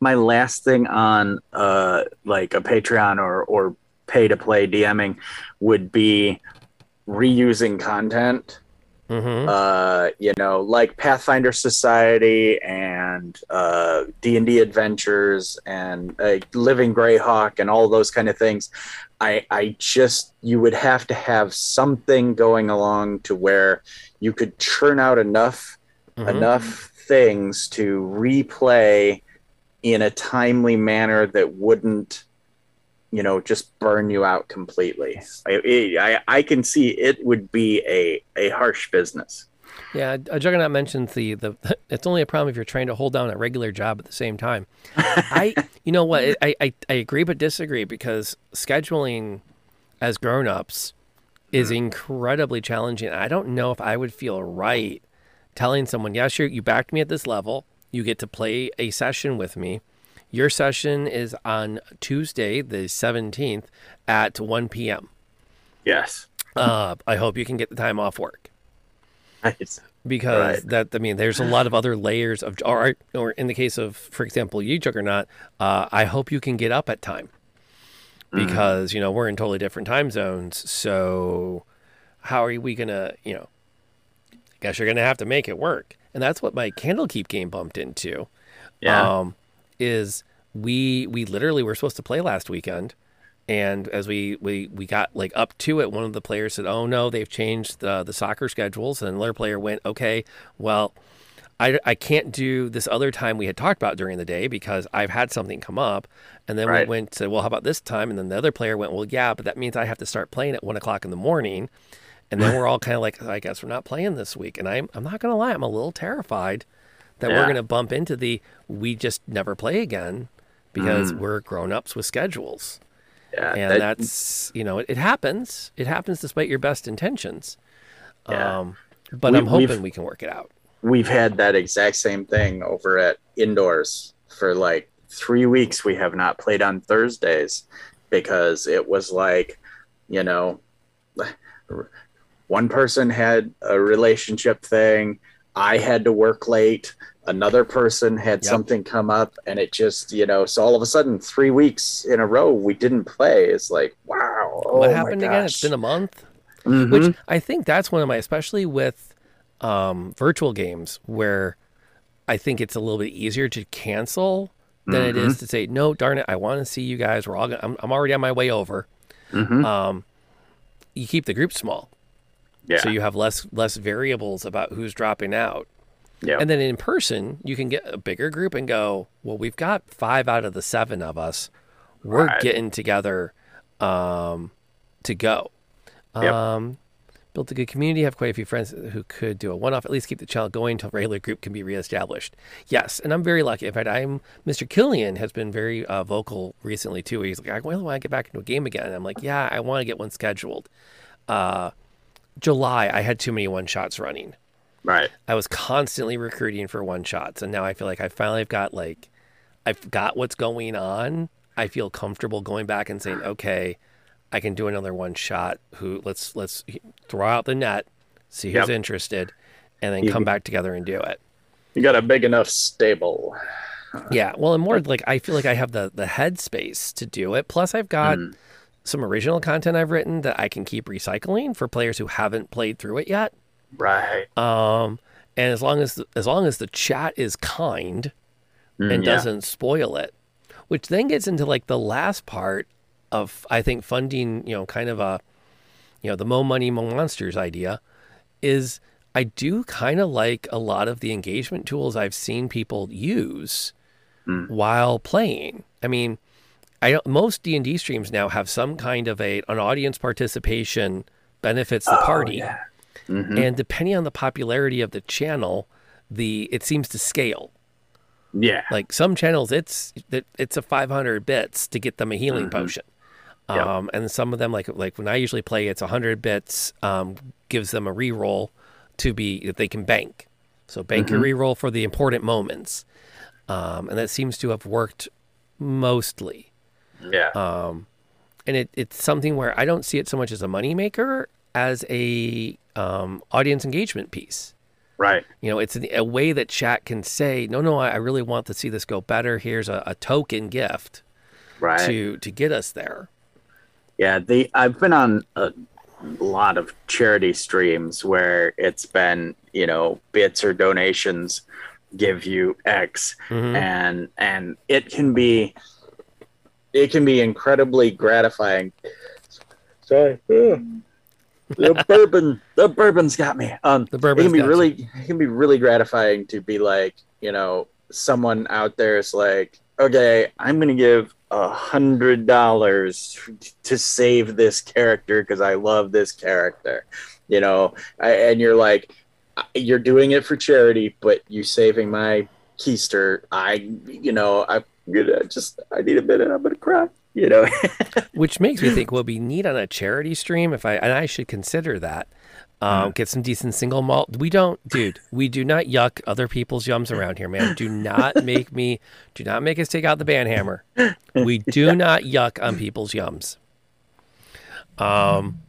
My last thing on, uh, like a Patreon or, or pay to play DMing would be reusing content. Mm-hmm. Uh, you know, like Pathfinder Society and uh, D and D Adventures and uh, Living Greyhawk and all those kind of things. I, I just you would have to have something going along to where you could churn out enough mm-hmm. enough things to replay in a timely manner that wouldn't you know just burn you out completely. I, I i can see it would be a a harsh business. Yeah a juggernaut mentions the the it's only a problem if you're trying to hold down a regular job at the same time. I you know what I, I i agree but disagree because scheduling as grown-ups is mm. incredibly challenging. I don't know if i would feel right telling someone yeah sure you backed me at this level. You get to play a session with me your session is on Tuesday, the 17th at 1 p.m. Yes. Uh, I hope you can get the time off work. Nice. Because right. that, I mean, there's a lot of other layers of, or, or in the case of, for example, you, Juggernaut, uh, I hope you can get up at time mm. because, mm. you know, we're in totally different time zones. So how are we going to, you know, I guess you're going to have to make it work. And that's what my Candlekeep game bumped into. Yeah. Um, is we we literally were supposed to play last weekend and as we, we, we got like up to it, one of the players said, "Oh no, they've changed the the soccer schedules." And another player went, "Okay, well, I, I can't do this other time we had talked about during the day because I've had something come up." And then right. we went to, "Well, how about this time?" And then the other player went, "Well, yeah, but that means I have to start playing at one o'clock in the morning." And then we're all kind of like, "I guess we're not playing this week." And I'm I'm not gonna lie, I'm a little terrified that yeah. we're going to bump into the we just never play again because mm. we're grown-ups with schedules. Yeah, and that, that's you know it, it, happens. It happens despite your best intentions. Yeah. Um, but we, I'm hoping we can work it out. We've had that exact same thing over at indoors for like three weeks. We have not played on Thursdays because it was like, you know, one person had a relationship thing I had to work late. Another person had yep. something come up, and it just, you know, so all of a sudden, three weeks in a row, we didn't play. It's like, wow. Oh what happened again? It's been a month. Mm-hmm. Which I think that's one of my, especially with um, virtual games, where I think it's a little bit easier to cancel than mm-hmm. it is mm-hmm. to say, no, darn it, I want to see you guys. We're all, gonna, I'm, I'm already on my way over. Mm-hmm. Um, you keep the group small. Yeah. So you have less less variables about who's dropping out. Yeah. And then in person, you can get a bigger group and go, well, we've got five out of the seven of us. We're right. getting together um, to go. Yep. Um, built a good community, have quite a few friends who could do a one off, at least keep the channel going until regular group can be reestablished. Yes, and I'm very lucky. In fact, I'm Mr. Killian has been very uh, vocal recently too. He's like, I really want to get back into a game again. And I'm like, yeah, I want to get one scheduled. Uh, July, I had too many one shots running. Right. I was constantly recruiting for one shots, and now I feel like I finally have got like, I've got what's going on. I feel comfortable going back and saying, okay, I can do another one shot. Who let's let's throw out the net, see who's yep. interested, and then come back together and do it. You got a big enough stable. Yeah, well, and more like I feel like I have the the headspace to do it. Plus, I've got. Mm some original content I've written that I can keep recycling for players who haven't played through it yet. Right. Um, and as long as the, as long as the chat is kind, Mm, and yeah. doesn't spoil it. Which then gets into like the last part of I think funding, you know, kind of a you know, the mo money mo monsters idea is I do kind of like a lot of the engagement tools I've seen people use Mm. while playing. I mean, I don't, most D and D streams now have some kind of a an audience participation benefits the Oh, party, yeah. Mhm. and depending on the popularity of the channel, the it seems to scale. yeah. Like some channels, it's it, it's a 500 bits to get them a healing potion. Yep. Um, and some of them, like like when I usually play, it's 100 bits, um, gives them a reroll to be that they can bank. So bank your reroll for the important moments, um, and that seems to have worked mostly. Yeah. Um, and it, it's something where I don't see it so much as a moneymaker as a um, audience engagement piece. right. You know, it's a, way that chat can say, no, no, I I really want to see this go better. Here's a, a token gift Right. to to get us there. Yeah, the I've been on a lot of charity streams where it's been, you know, bits or donations give you X Mhm. and and it can be it can be incredibly gratifying. Sorry. Ugh. the bourbon the bourbon's got me. Um The it bourbon can be really it can be really gratifying to be like you know someone out there is like okay i'm gonna give a hundred dollars to save this character because i love this character you know I, and you're like you're doing it for charity but you're saving my keister i you know i'm gonna just i need a minute i'm gonna cry you know which makes me think, will be neat on a charity stream if I and I should consider that. Um, Get some decent single malt. We don't, dude. We do not yuck other people's yums around here, man. Do not make me. Do not make us take out the ban hammer. We do not yuck on people's yums. Um,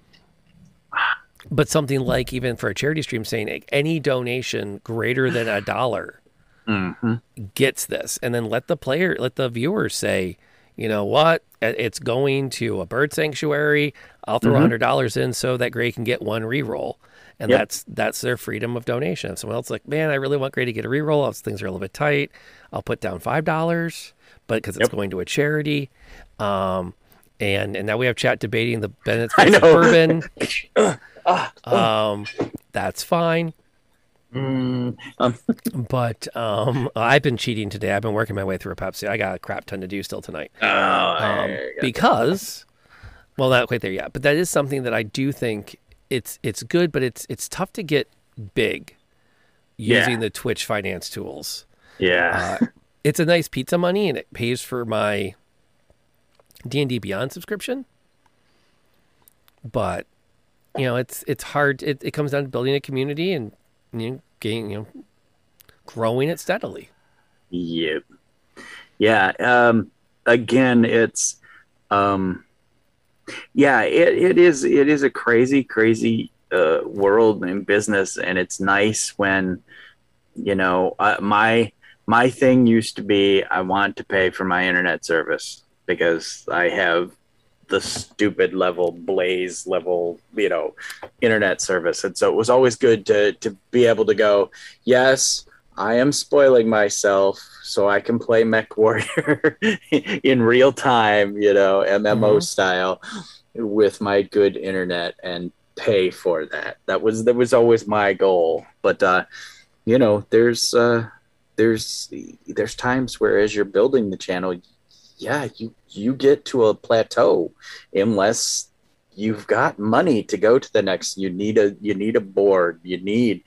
but something like even for a charity stream saying any donation greater than a dollar hmm gets this. And then let the player let the viewers say you know what? It's going to a bird sanctuary. I'll throw a hundred dollars in so that gray can get one reroll. And Yep. that's that's their freedom of donation. If someone else like man i really want gray to get a reroll. Else things are a little bit tight. I'll put down five dollars but because it's Yep. going to a charity. Um and and now we have chat debating the benefits of bourbon. Um that's fine mm, um, but um, I've been cheating today. I've been working my way through a Pepsi. I got a crap ton to do still tonight. oh, Um, because, well, not quite there yet. But that is something that I do think it's it's good, but it's it's tough to get big using Yeah. the Twitch finance tools. yeah Uh, it's a nice pizza money, and it pays for my D and D Beyond subscription. But you know, it's it's hard. It, it comes down to building a community and you know, getting you know, growing it steadily. Yep. Yeah. Um, again, it's, um, yeah, it, it is, it is a crazy, crazy, uh, world and business. And it's nice when, you know, uh, my, my thing used to be, I want to pay for my internet service because I have the stupid level blaze level, you know, internet service. And so it was always good to, to be able to go, yes, I am spoiling myself so I can play MechWarrior in real time, you know, MMO Mhm. style with my good internet and pay for that. That was that was always my goal. But uh, you know, there's uh there's there's times where as you're building the channel, yeah, you you get to a plateau unless you've got money to go to the next you need a you need a board you need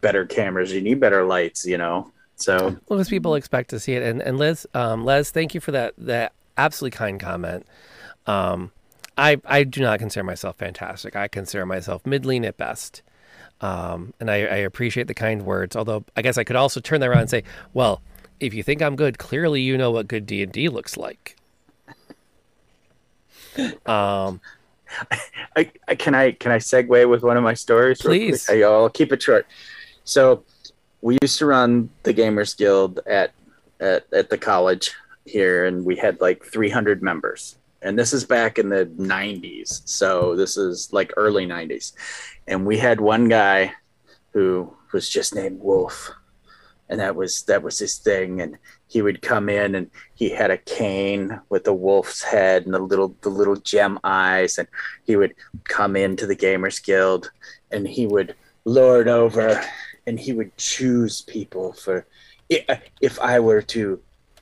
better cameras you need better lights you know so Well, because people expect to see it. And and Liz, um, Les, thank you for that that absolutely kind comment. Um, I I do not consider myself fantastic. I consider myself middling at best. Um, and I, I appreciate the kind words. Although I guess I could also turn that around and say, well, if you think I'm good, clearly you know what good D and D looks like. Um, I, I can I can I segue with one of my stories? Please. I, will keep it short. So we used to run the Gamers Guild at at at the college here, and we had like 300 members. And this is back in the 90s, so this is like early 90s. And we had one guy who was just named Wolf, and that was that was his thing. And he would come in and he had a cane with a wolf's head and the little the little gem eyes and he would come into the gamers guild and he would lord over and he would choose people for uh, if i were to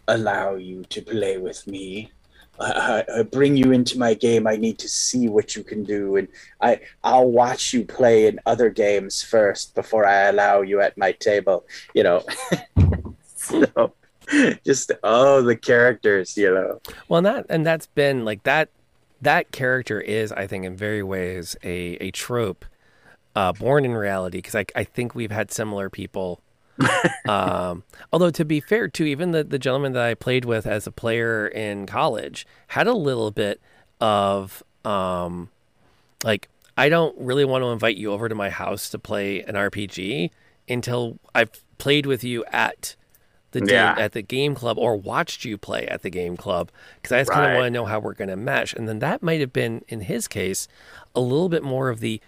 allow you to play with me I, I, bring you into my game. I need to see what you can do, and I I'll watch you play in other games first before I allow you at my table. You know, so just oh the characters, you know. Well, and that and that's been like that. That character is, I think, in very ways a a trope, uh, born in reality. Because I I think we've had similar people um, although to be fair, too, even the the gentleman that I played with as a player in college had a little bit of um, like I don't really want to invite you over to my house to play an RPG until I've played with you at the yeah. at the game club or watched you play at the game club because I just right. kind of want to know how we're going to mesh. And then that might have been in his case a little bit more of the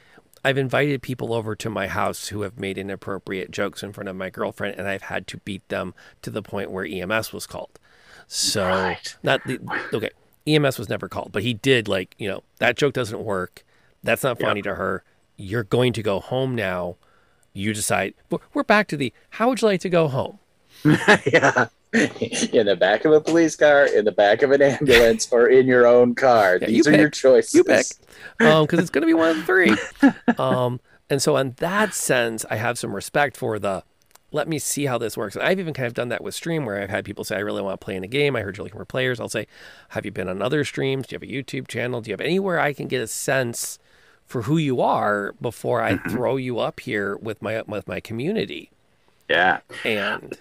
I've invited people over to my house who have made inappropriate jokes in front of my girlfriend, and I've had to beat them to the point where EMS was called. So, right. not the okay, EMS was never called, but he did like you know that joke doesn't work. That's not funny yep. to her. You're going to go home now. You decide. We're back to the how would you like to go home? yeah. in the back of a police car, in the back of an ambulance, or in your own car. Yeah, These you are pick. your choices. You pick because um, it's going to be one of three. Um, and so, in that sense, I have some respect for the let me see how this works. And I've even kind of done that with stream where I've had people say, I really want to play in a game. I heard you're looking for players. I'll say, Have you been on other streams? Do you have a YouTube channel? Do you have anywhere I can get a sense for who you are before I mm-hmm. throw you up here with my with my community? Yeah. And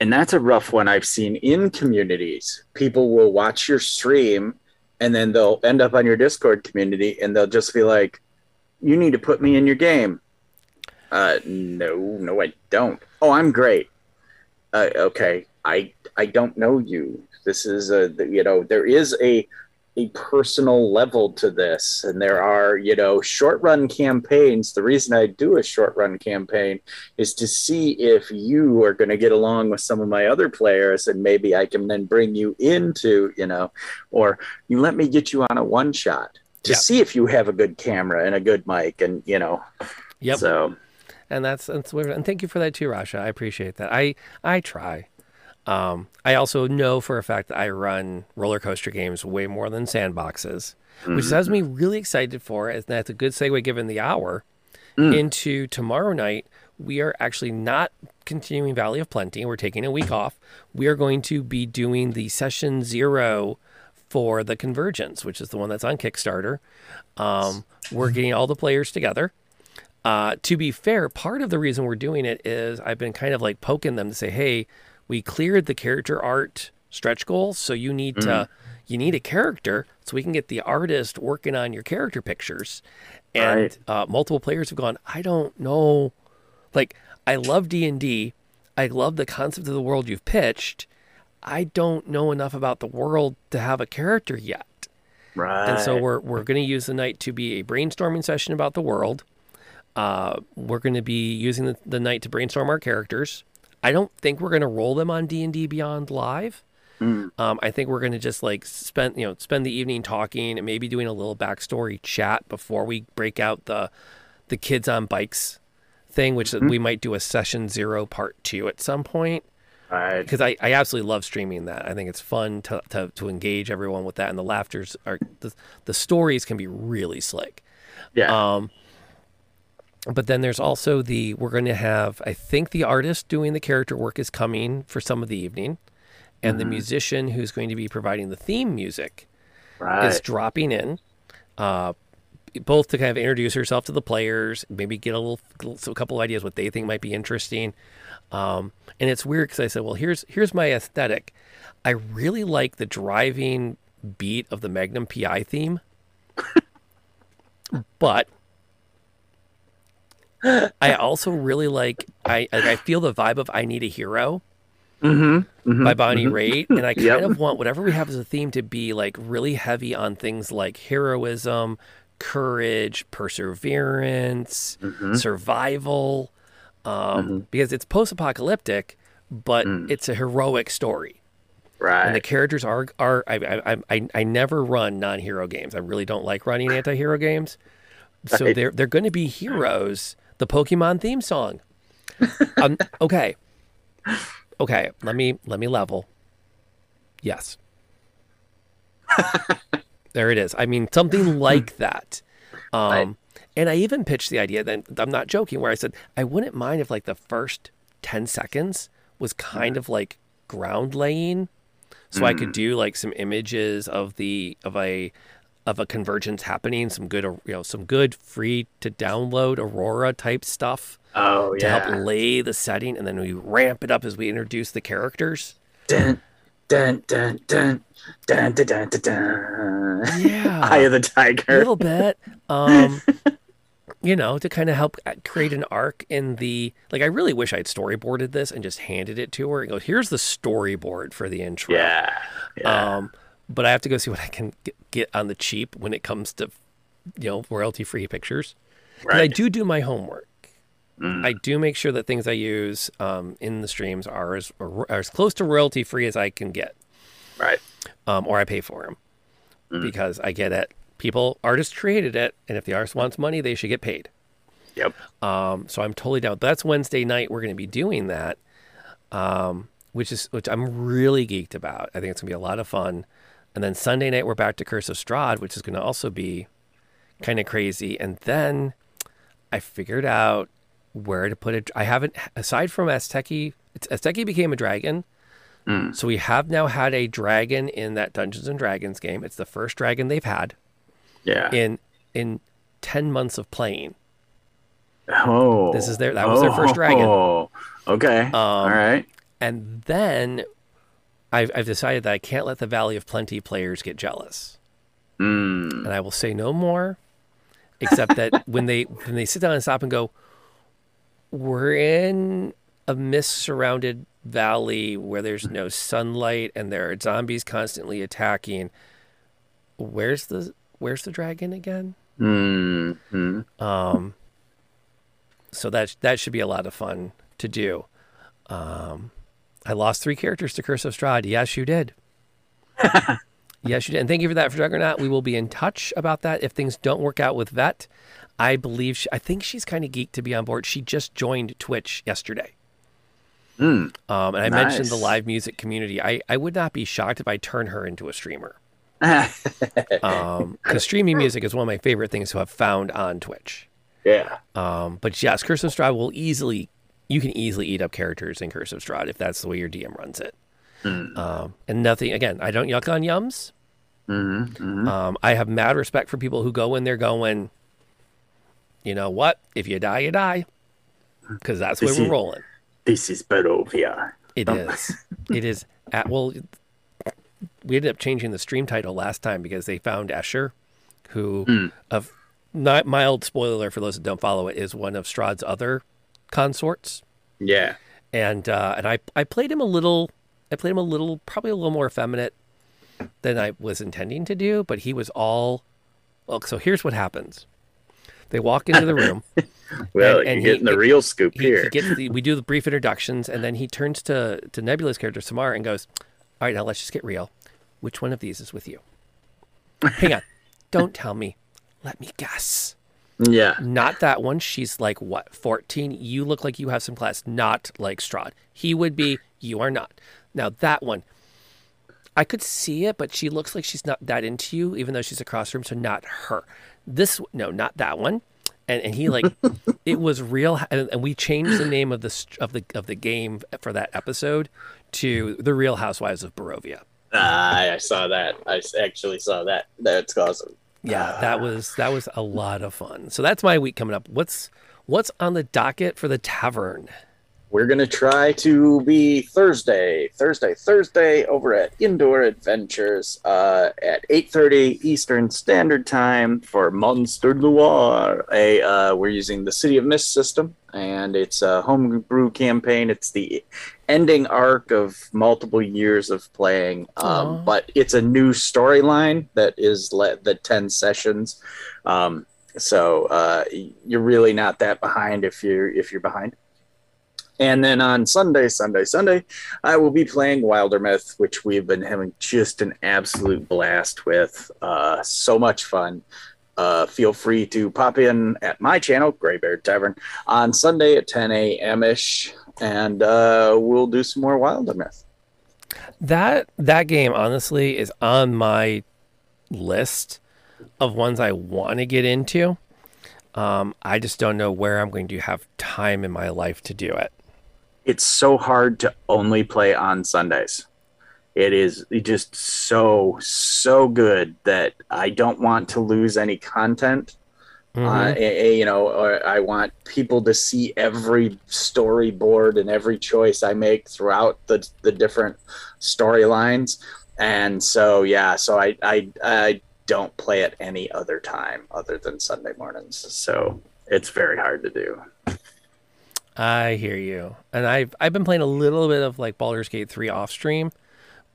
and that's a rough one I've seen in communities. People will watch your stream and then they'll end up on your Discord community and they'll just be like, "You need to put me in your game." Uh, no, no, I don't. Oh, I'm great. Uh, okay, I I don't know you. This is a you know there is a a personal level to this. And there are you know short run campaigns. The reason i do a short run campaign is to see if you are going to get along with some of my other players and maybe i can then bring you into you know or you let me get you on a one shot to yep. see if you have a good camera and a good mic and you know yep. so. And that's that's and thank you for that too rasha. I appreciate that. I i try um, I also know for a fact that I run roller coaster games way more than sandboxes, mm-hmm. which has me really excited for. And that's a good segue given the hour mm. into tomorrow night. We are actually not continuing Valley of Plenty. We're taking a week off. We are going to be doing the session zero for the Convergence, which is the one that's on Kickstarter. Um, we're getting all the players together. Uh, to be fair, part of the reason we're doing it is I've been kind of like poking them to say, hey, we cleared the character art stretch goals, so you need mm-hmm. to you need a character so we can get the artist working on your character pictures. And right. uh, multiple players have gone, I don't know, like I love D and D, I love the concept of the world you've pitched. I don't know enough about the world to have a character yet. Right. And so we're we're going to use the night to be a brainstorming session about the world. Uh, we're going to be using the, the night to brainstorm our characters. I don't think we're going to roll them on D and D Beyond Live. Mm. Um, I think we're going to just like spend you know spend the evening talking and maybe doing a little backstory chat before we break out the the kids on bikes thing, which mm-hmm. we might do a session zero part two at some point. Right. Because I, I absolutely love streaming that. I think it's fun to, to, to engage everyone with that, and the laughters are the the stories can be really slick. Yeah. Um, but then there's also the we're going to have I think the artist doing the character work is coming for some of the evening, and mm-hmm. the musician who's going to be providing the theme music right. is dropping in. Uh, both to kind of introduce herself to the players, maybe get a little, a couple ideas what they think might be interesting. Um, and it's weird because I said, well, here's here's my aesthetic. I really like the driving beat of the Magnum PI theme, but I also really like I I feel the vibe of I Need a Hero mm-hmm, mm-hmm, by Bonnie mm-hmm. Raitt, and I kind yep. of want whatever we have as a theme to be like really heavy on things like heroism, courage, perseverance, mm-hmm. survival, um, mm-hmm. because it's post-apocalyptic, but Mm. it's a heroic story. Right. And the characters are are I I I, I never run non-hero games. I really don't like running anti-hero games. So Right. they're they're going to be heroes. The Pokemon theme song. um, okay. Okay, let me let me level. Yes. there it is. I mean something like that. Um Right. and I even pitched the idea that I'm not joking where I said I wouldn't mind if like the first 10 seconds was kind of like ground laying so I could do like some images of the of a of a convergence happening, some good, you know, some good free to download Aurora type stuff. Oh yeah. To help lay the setting, and then we ramp it up as we introduce the characters. Dun dun dun dun dun dun dun dun. dun. Yeah. Eye of the tiger. A little bit. Um. you know, to kind of help create an arc in the like. I really wish I'd storyboarded this and just handed it to her and go, "Here's the storyboard for the intro." Yeah. yeah. Um, but I have to go see what I can get, get on the cheap when it comes to, you know, royalty free pictures. 'Cause I do do my homework. Mm. I do make sure that things I use um, in the streams are as, are as close to royalty free as I can get, Right. um, or I pay for them Mm. because I get it. People, artists created it, and if the artist wants money, they should get paid. Yep. Um, so I'm totally down. That's Wednesday night. We're going to be doing that, um, which is which I'm really geeked about. I think it's going to be a lot of fun. And then Sunday night we're back to Curse of Strahd, which is going to also be kind of crazy. And then I figured out where to put it. I haven't aside from Azteki. Azteki became a dragon. Mm. So we have now had a dragon in that Dungeons and Dragons game. It's the first dragon they've had Yeah. in in ten months of playing. oh. This is their- that was their first dragon. Oh. Okay. All right. And then I've, I've decided that I can't let the Valley of Plenty players get jealous. Mm. And I will say no more, except that when they when they sit down and stop and go, we're in a mist surrounded valley where there's no sunlight and there are zombies constantly attacking. Where's the where's the dragon again? Mm. Mm. Um, so that that should be a lot of fun to do. Um, I lost three characters to Curse of Strahd. Yes, you did. yes, you did. And thank you for that, for Juggernaut. We will be in touch about that if things don't work out with Vet. I believe she, I think she's kind of geeked to be on board. She just joined Twitch yesterday. Mm. Um, and I mentioned the live music community. I, I would not be shocked if I turn her into a streamer. Um, because streaming music is one of my favorite things to have found on Twitch. yeah. Um, but yes, Curse of Strahd will easily, you can easily eat up characters in Curse of Strahd if that's the way your DM runs it. Mm. Um, and nothing, again, I don't yuck on yums. Mm-hmm. Mm-hmm. Um, I have mad respect for people who go in there going, you know what? If you die, you die. Because that's way we're rolling. This is Barovia. It is. It is. At, well, we ended up changing the stream title last time because they found Escher, who, Mm. of not mild spoiler for those that don't follow it, is one of Strahd's other consorts. Yeah. and uh, and I I played him a little. I played him a little, probably a little more effeminate than I was intending to do. But he was all. Well, so here's what happens. They walk into the room. Well, And- and you're he- getting the real scoop he, here. he the, we do the brief introductions, and then he turns to to Nebula's character Samar and goes, "All right, now let's just get real. Which one of these is with you? Hang on, don't tell me. Let me guess. Yeah. Not that one. She's like what, fourteen? You look like you have some class. Not like Strahd. He would be. You are not. Now that one." I could see it, but she looks like she's not that into you, even though she's across the room. So not her. This no, not that one. And and he like it was real, and, and we changed the name of the of the of the game for that episode to the Real Housewives of Barovia. Ah, I saw that i actually saw that. That's awesome. Yeah, that was that was a lot of fun. So that's my week coming up. What's what's on the docket for the tavern? We're gonna try to be Thursday, Thursday, Thursday over at Indoor Adventures uh, at eight thirty Eastern Standard Time for Monster Noir. A uh, we're using the City of Mist system, and it's a homebrew campaign. It's the ending arc of multiple years of playing, um, but it's a new storyline that is le- the ten sessions. Um, so uh, you're really not that behind if you're if you're behind And then on Sunday, Sunday, Sunday, I will be playing Wildermyth, which we've been having just an absolute blast with. Uh, so much fun. Uh, feel free to pop in at my channel, Gray Bear Tavern, on Sunday at 10 a.m. ish, and uh, we'll do some more Wildermyth. That that game honestly is on my list of ones I want to get into. Um, I just don't know where I'm going to have time in my life to do it. It's so hard to only play on Sundays. It is just so so good that I don't want to lose any content. Mm-hmm. Uh, eh, eh, you know, or I want people to see every storyboard and every choice I make throughout the the different storylines. And so, yeah, so I, I I don't play it any other time other than Sunday mornings. So it's very hard to do. I hear you, and I've I've been playing a little bit of like Baldur's Gate three off stream,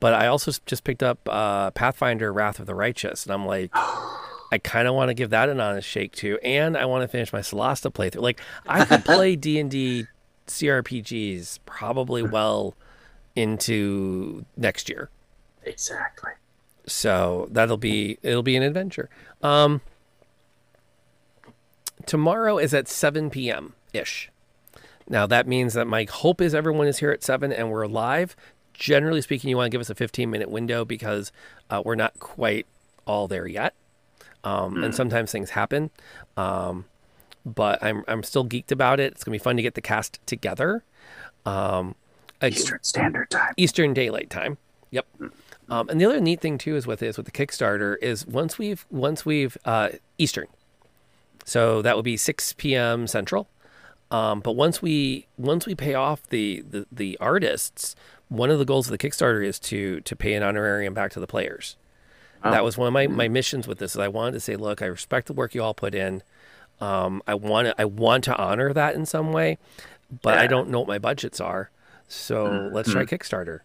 but I also just picked up uh, Pathfinder: Wrath of the Righteous, and I'm like. I kind of want to give that an honest shake too, and I want to finish my Solasta playthrough. Like I could play D and D CRPGs probably well into next year. Exactly. So that'll be it'll be an adventure. Um, tomorrow is at 7 p.m. ish. Now that means that my hope is everyone is here at seven and we're live. Generally speaking, you want to give us a 15 minute window because uh, we're not quite all there yet, um, and sometimes things happen. Um, but I'm I'm still geeked about it. It's gonna be fun to get the cast together. Um, Eastern Standard Time. Eastern Daylight Time. Yep. Um, and the other neat thing too is with this with the Kickstarter is once we've once we've uh, Eastern, so that would be 6 p.m. Central. Um, but once we once we pay off the, the the artists, one of the goals of the Kickstarter is to to pay an honorarium back to the players. That oh. was one of my, my mm. missions with this. Is I wanted to say, look, I respect the work you all put in. Um, I want to I want to honor that in some way, but I don't know what my budgets are. So mm, let's try mm. Kickstarter.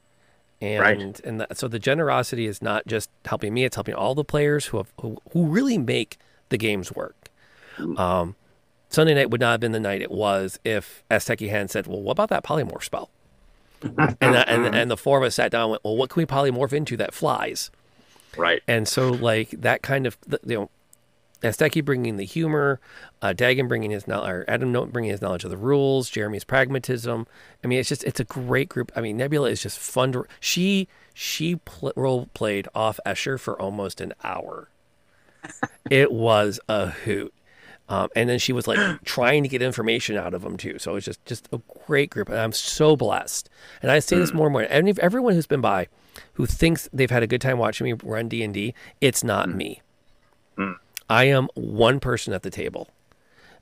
And Right. and that, so the generosity is not just helping me; it's helping all the players who have who, who really make the games work. Um, Sunday night would not have been the night it was if Azteki Hand said, "Well, what about that polymorph spell?" and, and and the four of us sat down and went, "Well, what can we polymorph into that flies?" Right. And so, like that kind of, you know, Azteki bringing the humor, uh, Dagon bringing his knowledge, or Adam Note bringing his knowledge of the rules, Jeremy's pragmatism. I mean, it's just, it's a great group. I mean, Nebula is just fun to, she, she pl- role played off Escher for almost an hour. it was a hoot. Um, and then she was like trying to get information out of them too. So it was just, just a great group. And I'm so blessed. And I say this more and more. And everyone who's been by who thinks they've had a good time watching me run D&D, it's not me. I am one person at the table.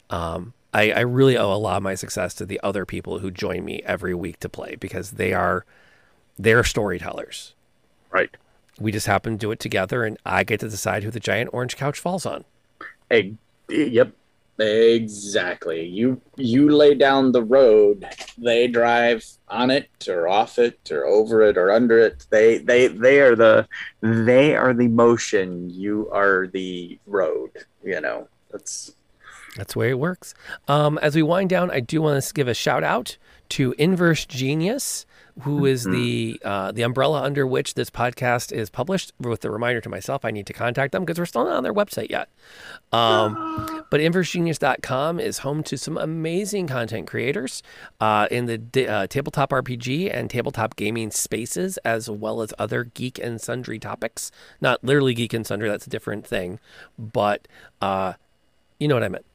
Um, I, I really owe a lot of my success to the other people who join me every week to play because they are they're storytellers. Right. We just happen to do it together, and I get to decide who the giant orange couch falls on. Hey, yep. Exactly. You you lay down the road, they drive on it or off it or over it or under it. They they they are the they are the motion. You are the road. You know. That's That's the way it works. Um, as we wind down, I do want to give a shout out to Inverse Genius, who is the uh, the umbrella under which this podcast is published. With a reminder to myself, I need to contact them because we're still not on their website yet. Um, but inversegenius.com is home to some amazing content creators uh, in the uh, tabletop RPG and tabletop gaming spaces, as well as other geek and sundry topics. Not literally geek and sundry; that's a different thing, but uh, you know what I meant.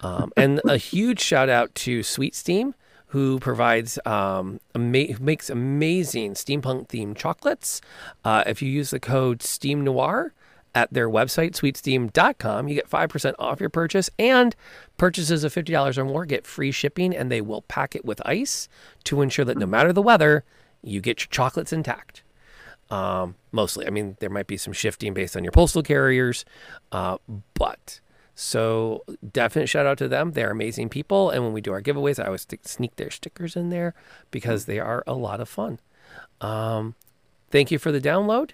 Um, and a huge shout out to Sweet Steam, who provides um, ama- makes amazing steampunk themed chocolates. Uh, if you use the code Steam Noir at their website, sweetsteam.com, you get 5% off your purchase and purchases of $50 or more get free shipping and they will pack it with ice to ensure that no matter the weather, you get your chocolates intact um, mostly. I mean, there might be some shifting based on your postal carriers, uh, but so definite shout out to them. They're amazing people, and when we do our giveaways, I always sneak their stickers in there because they are a lot of fun. Um, thank you for the download.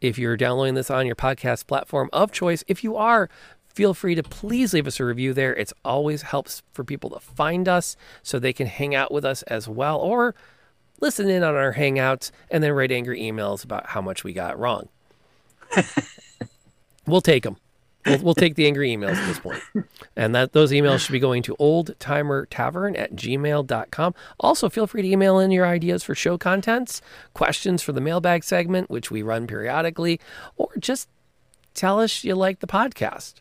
If you're downloading this on your podcast platform of choice, if you are, feel free to please leave us a review there. It's always helps for people to find us so they can hang out with us as well or listen in on our hangouts and then write angry emails about how much we got wrong. we'll take them. We'll, we'll, take the angry emails at this point. And that those emails should be going to oldtimertavern at gmail.com. Also, feel free to email in your ideas for show contents, questions for the mailbag segment, which we run periodically, or just tell us you like the podcast.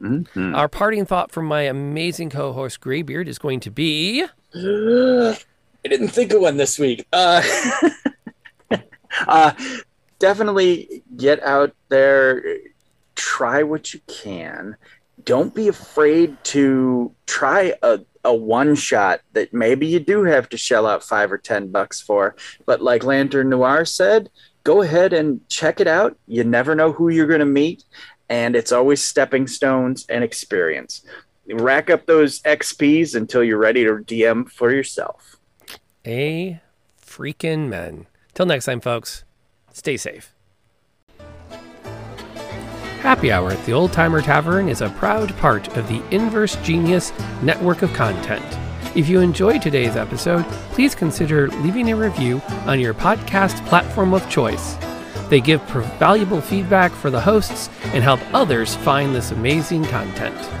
Mm-hmm. Our parting thought from my amazing co host, Graybeard, is going to be I didn't think of one this week. Uh, uh, definitely get out there try what you can. Don't be afraid to try a, a one shot that maybe you do have to shell out five or 10 bucks for. But like Lantern Noir said, go ahead and check it out. You never know who you're going to meet. And it's always stepping stones and experience. Rack up those XPs until you're ready to DM for yourself. A freaking men. Till next time, folks, stay safe. Happy Hour at the Old Timer Tavern is a proud part of the Inverse Genius network of content. If you enjoyed today's episode, please consider leaving a review on your podcast platform of choice. They give valuable feedback for the hosts and help others find this amazing content.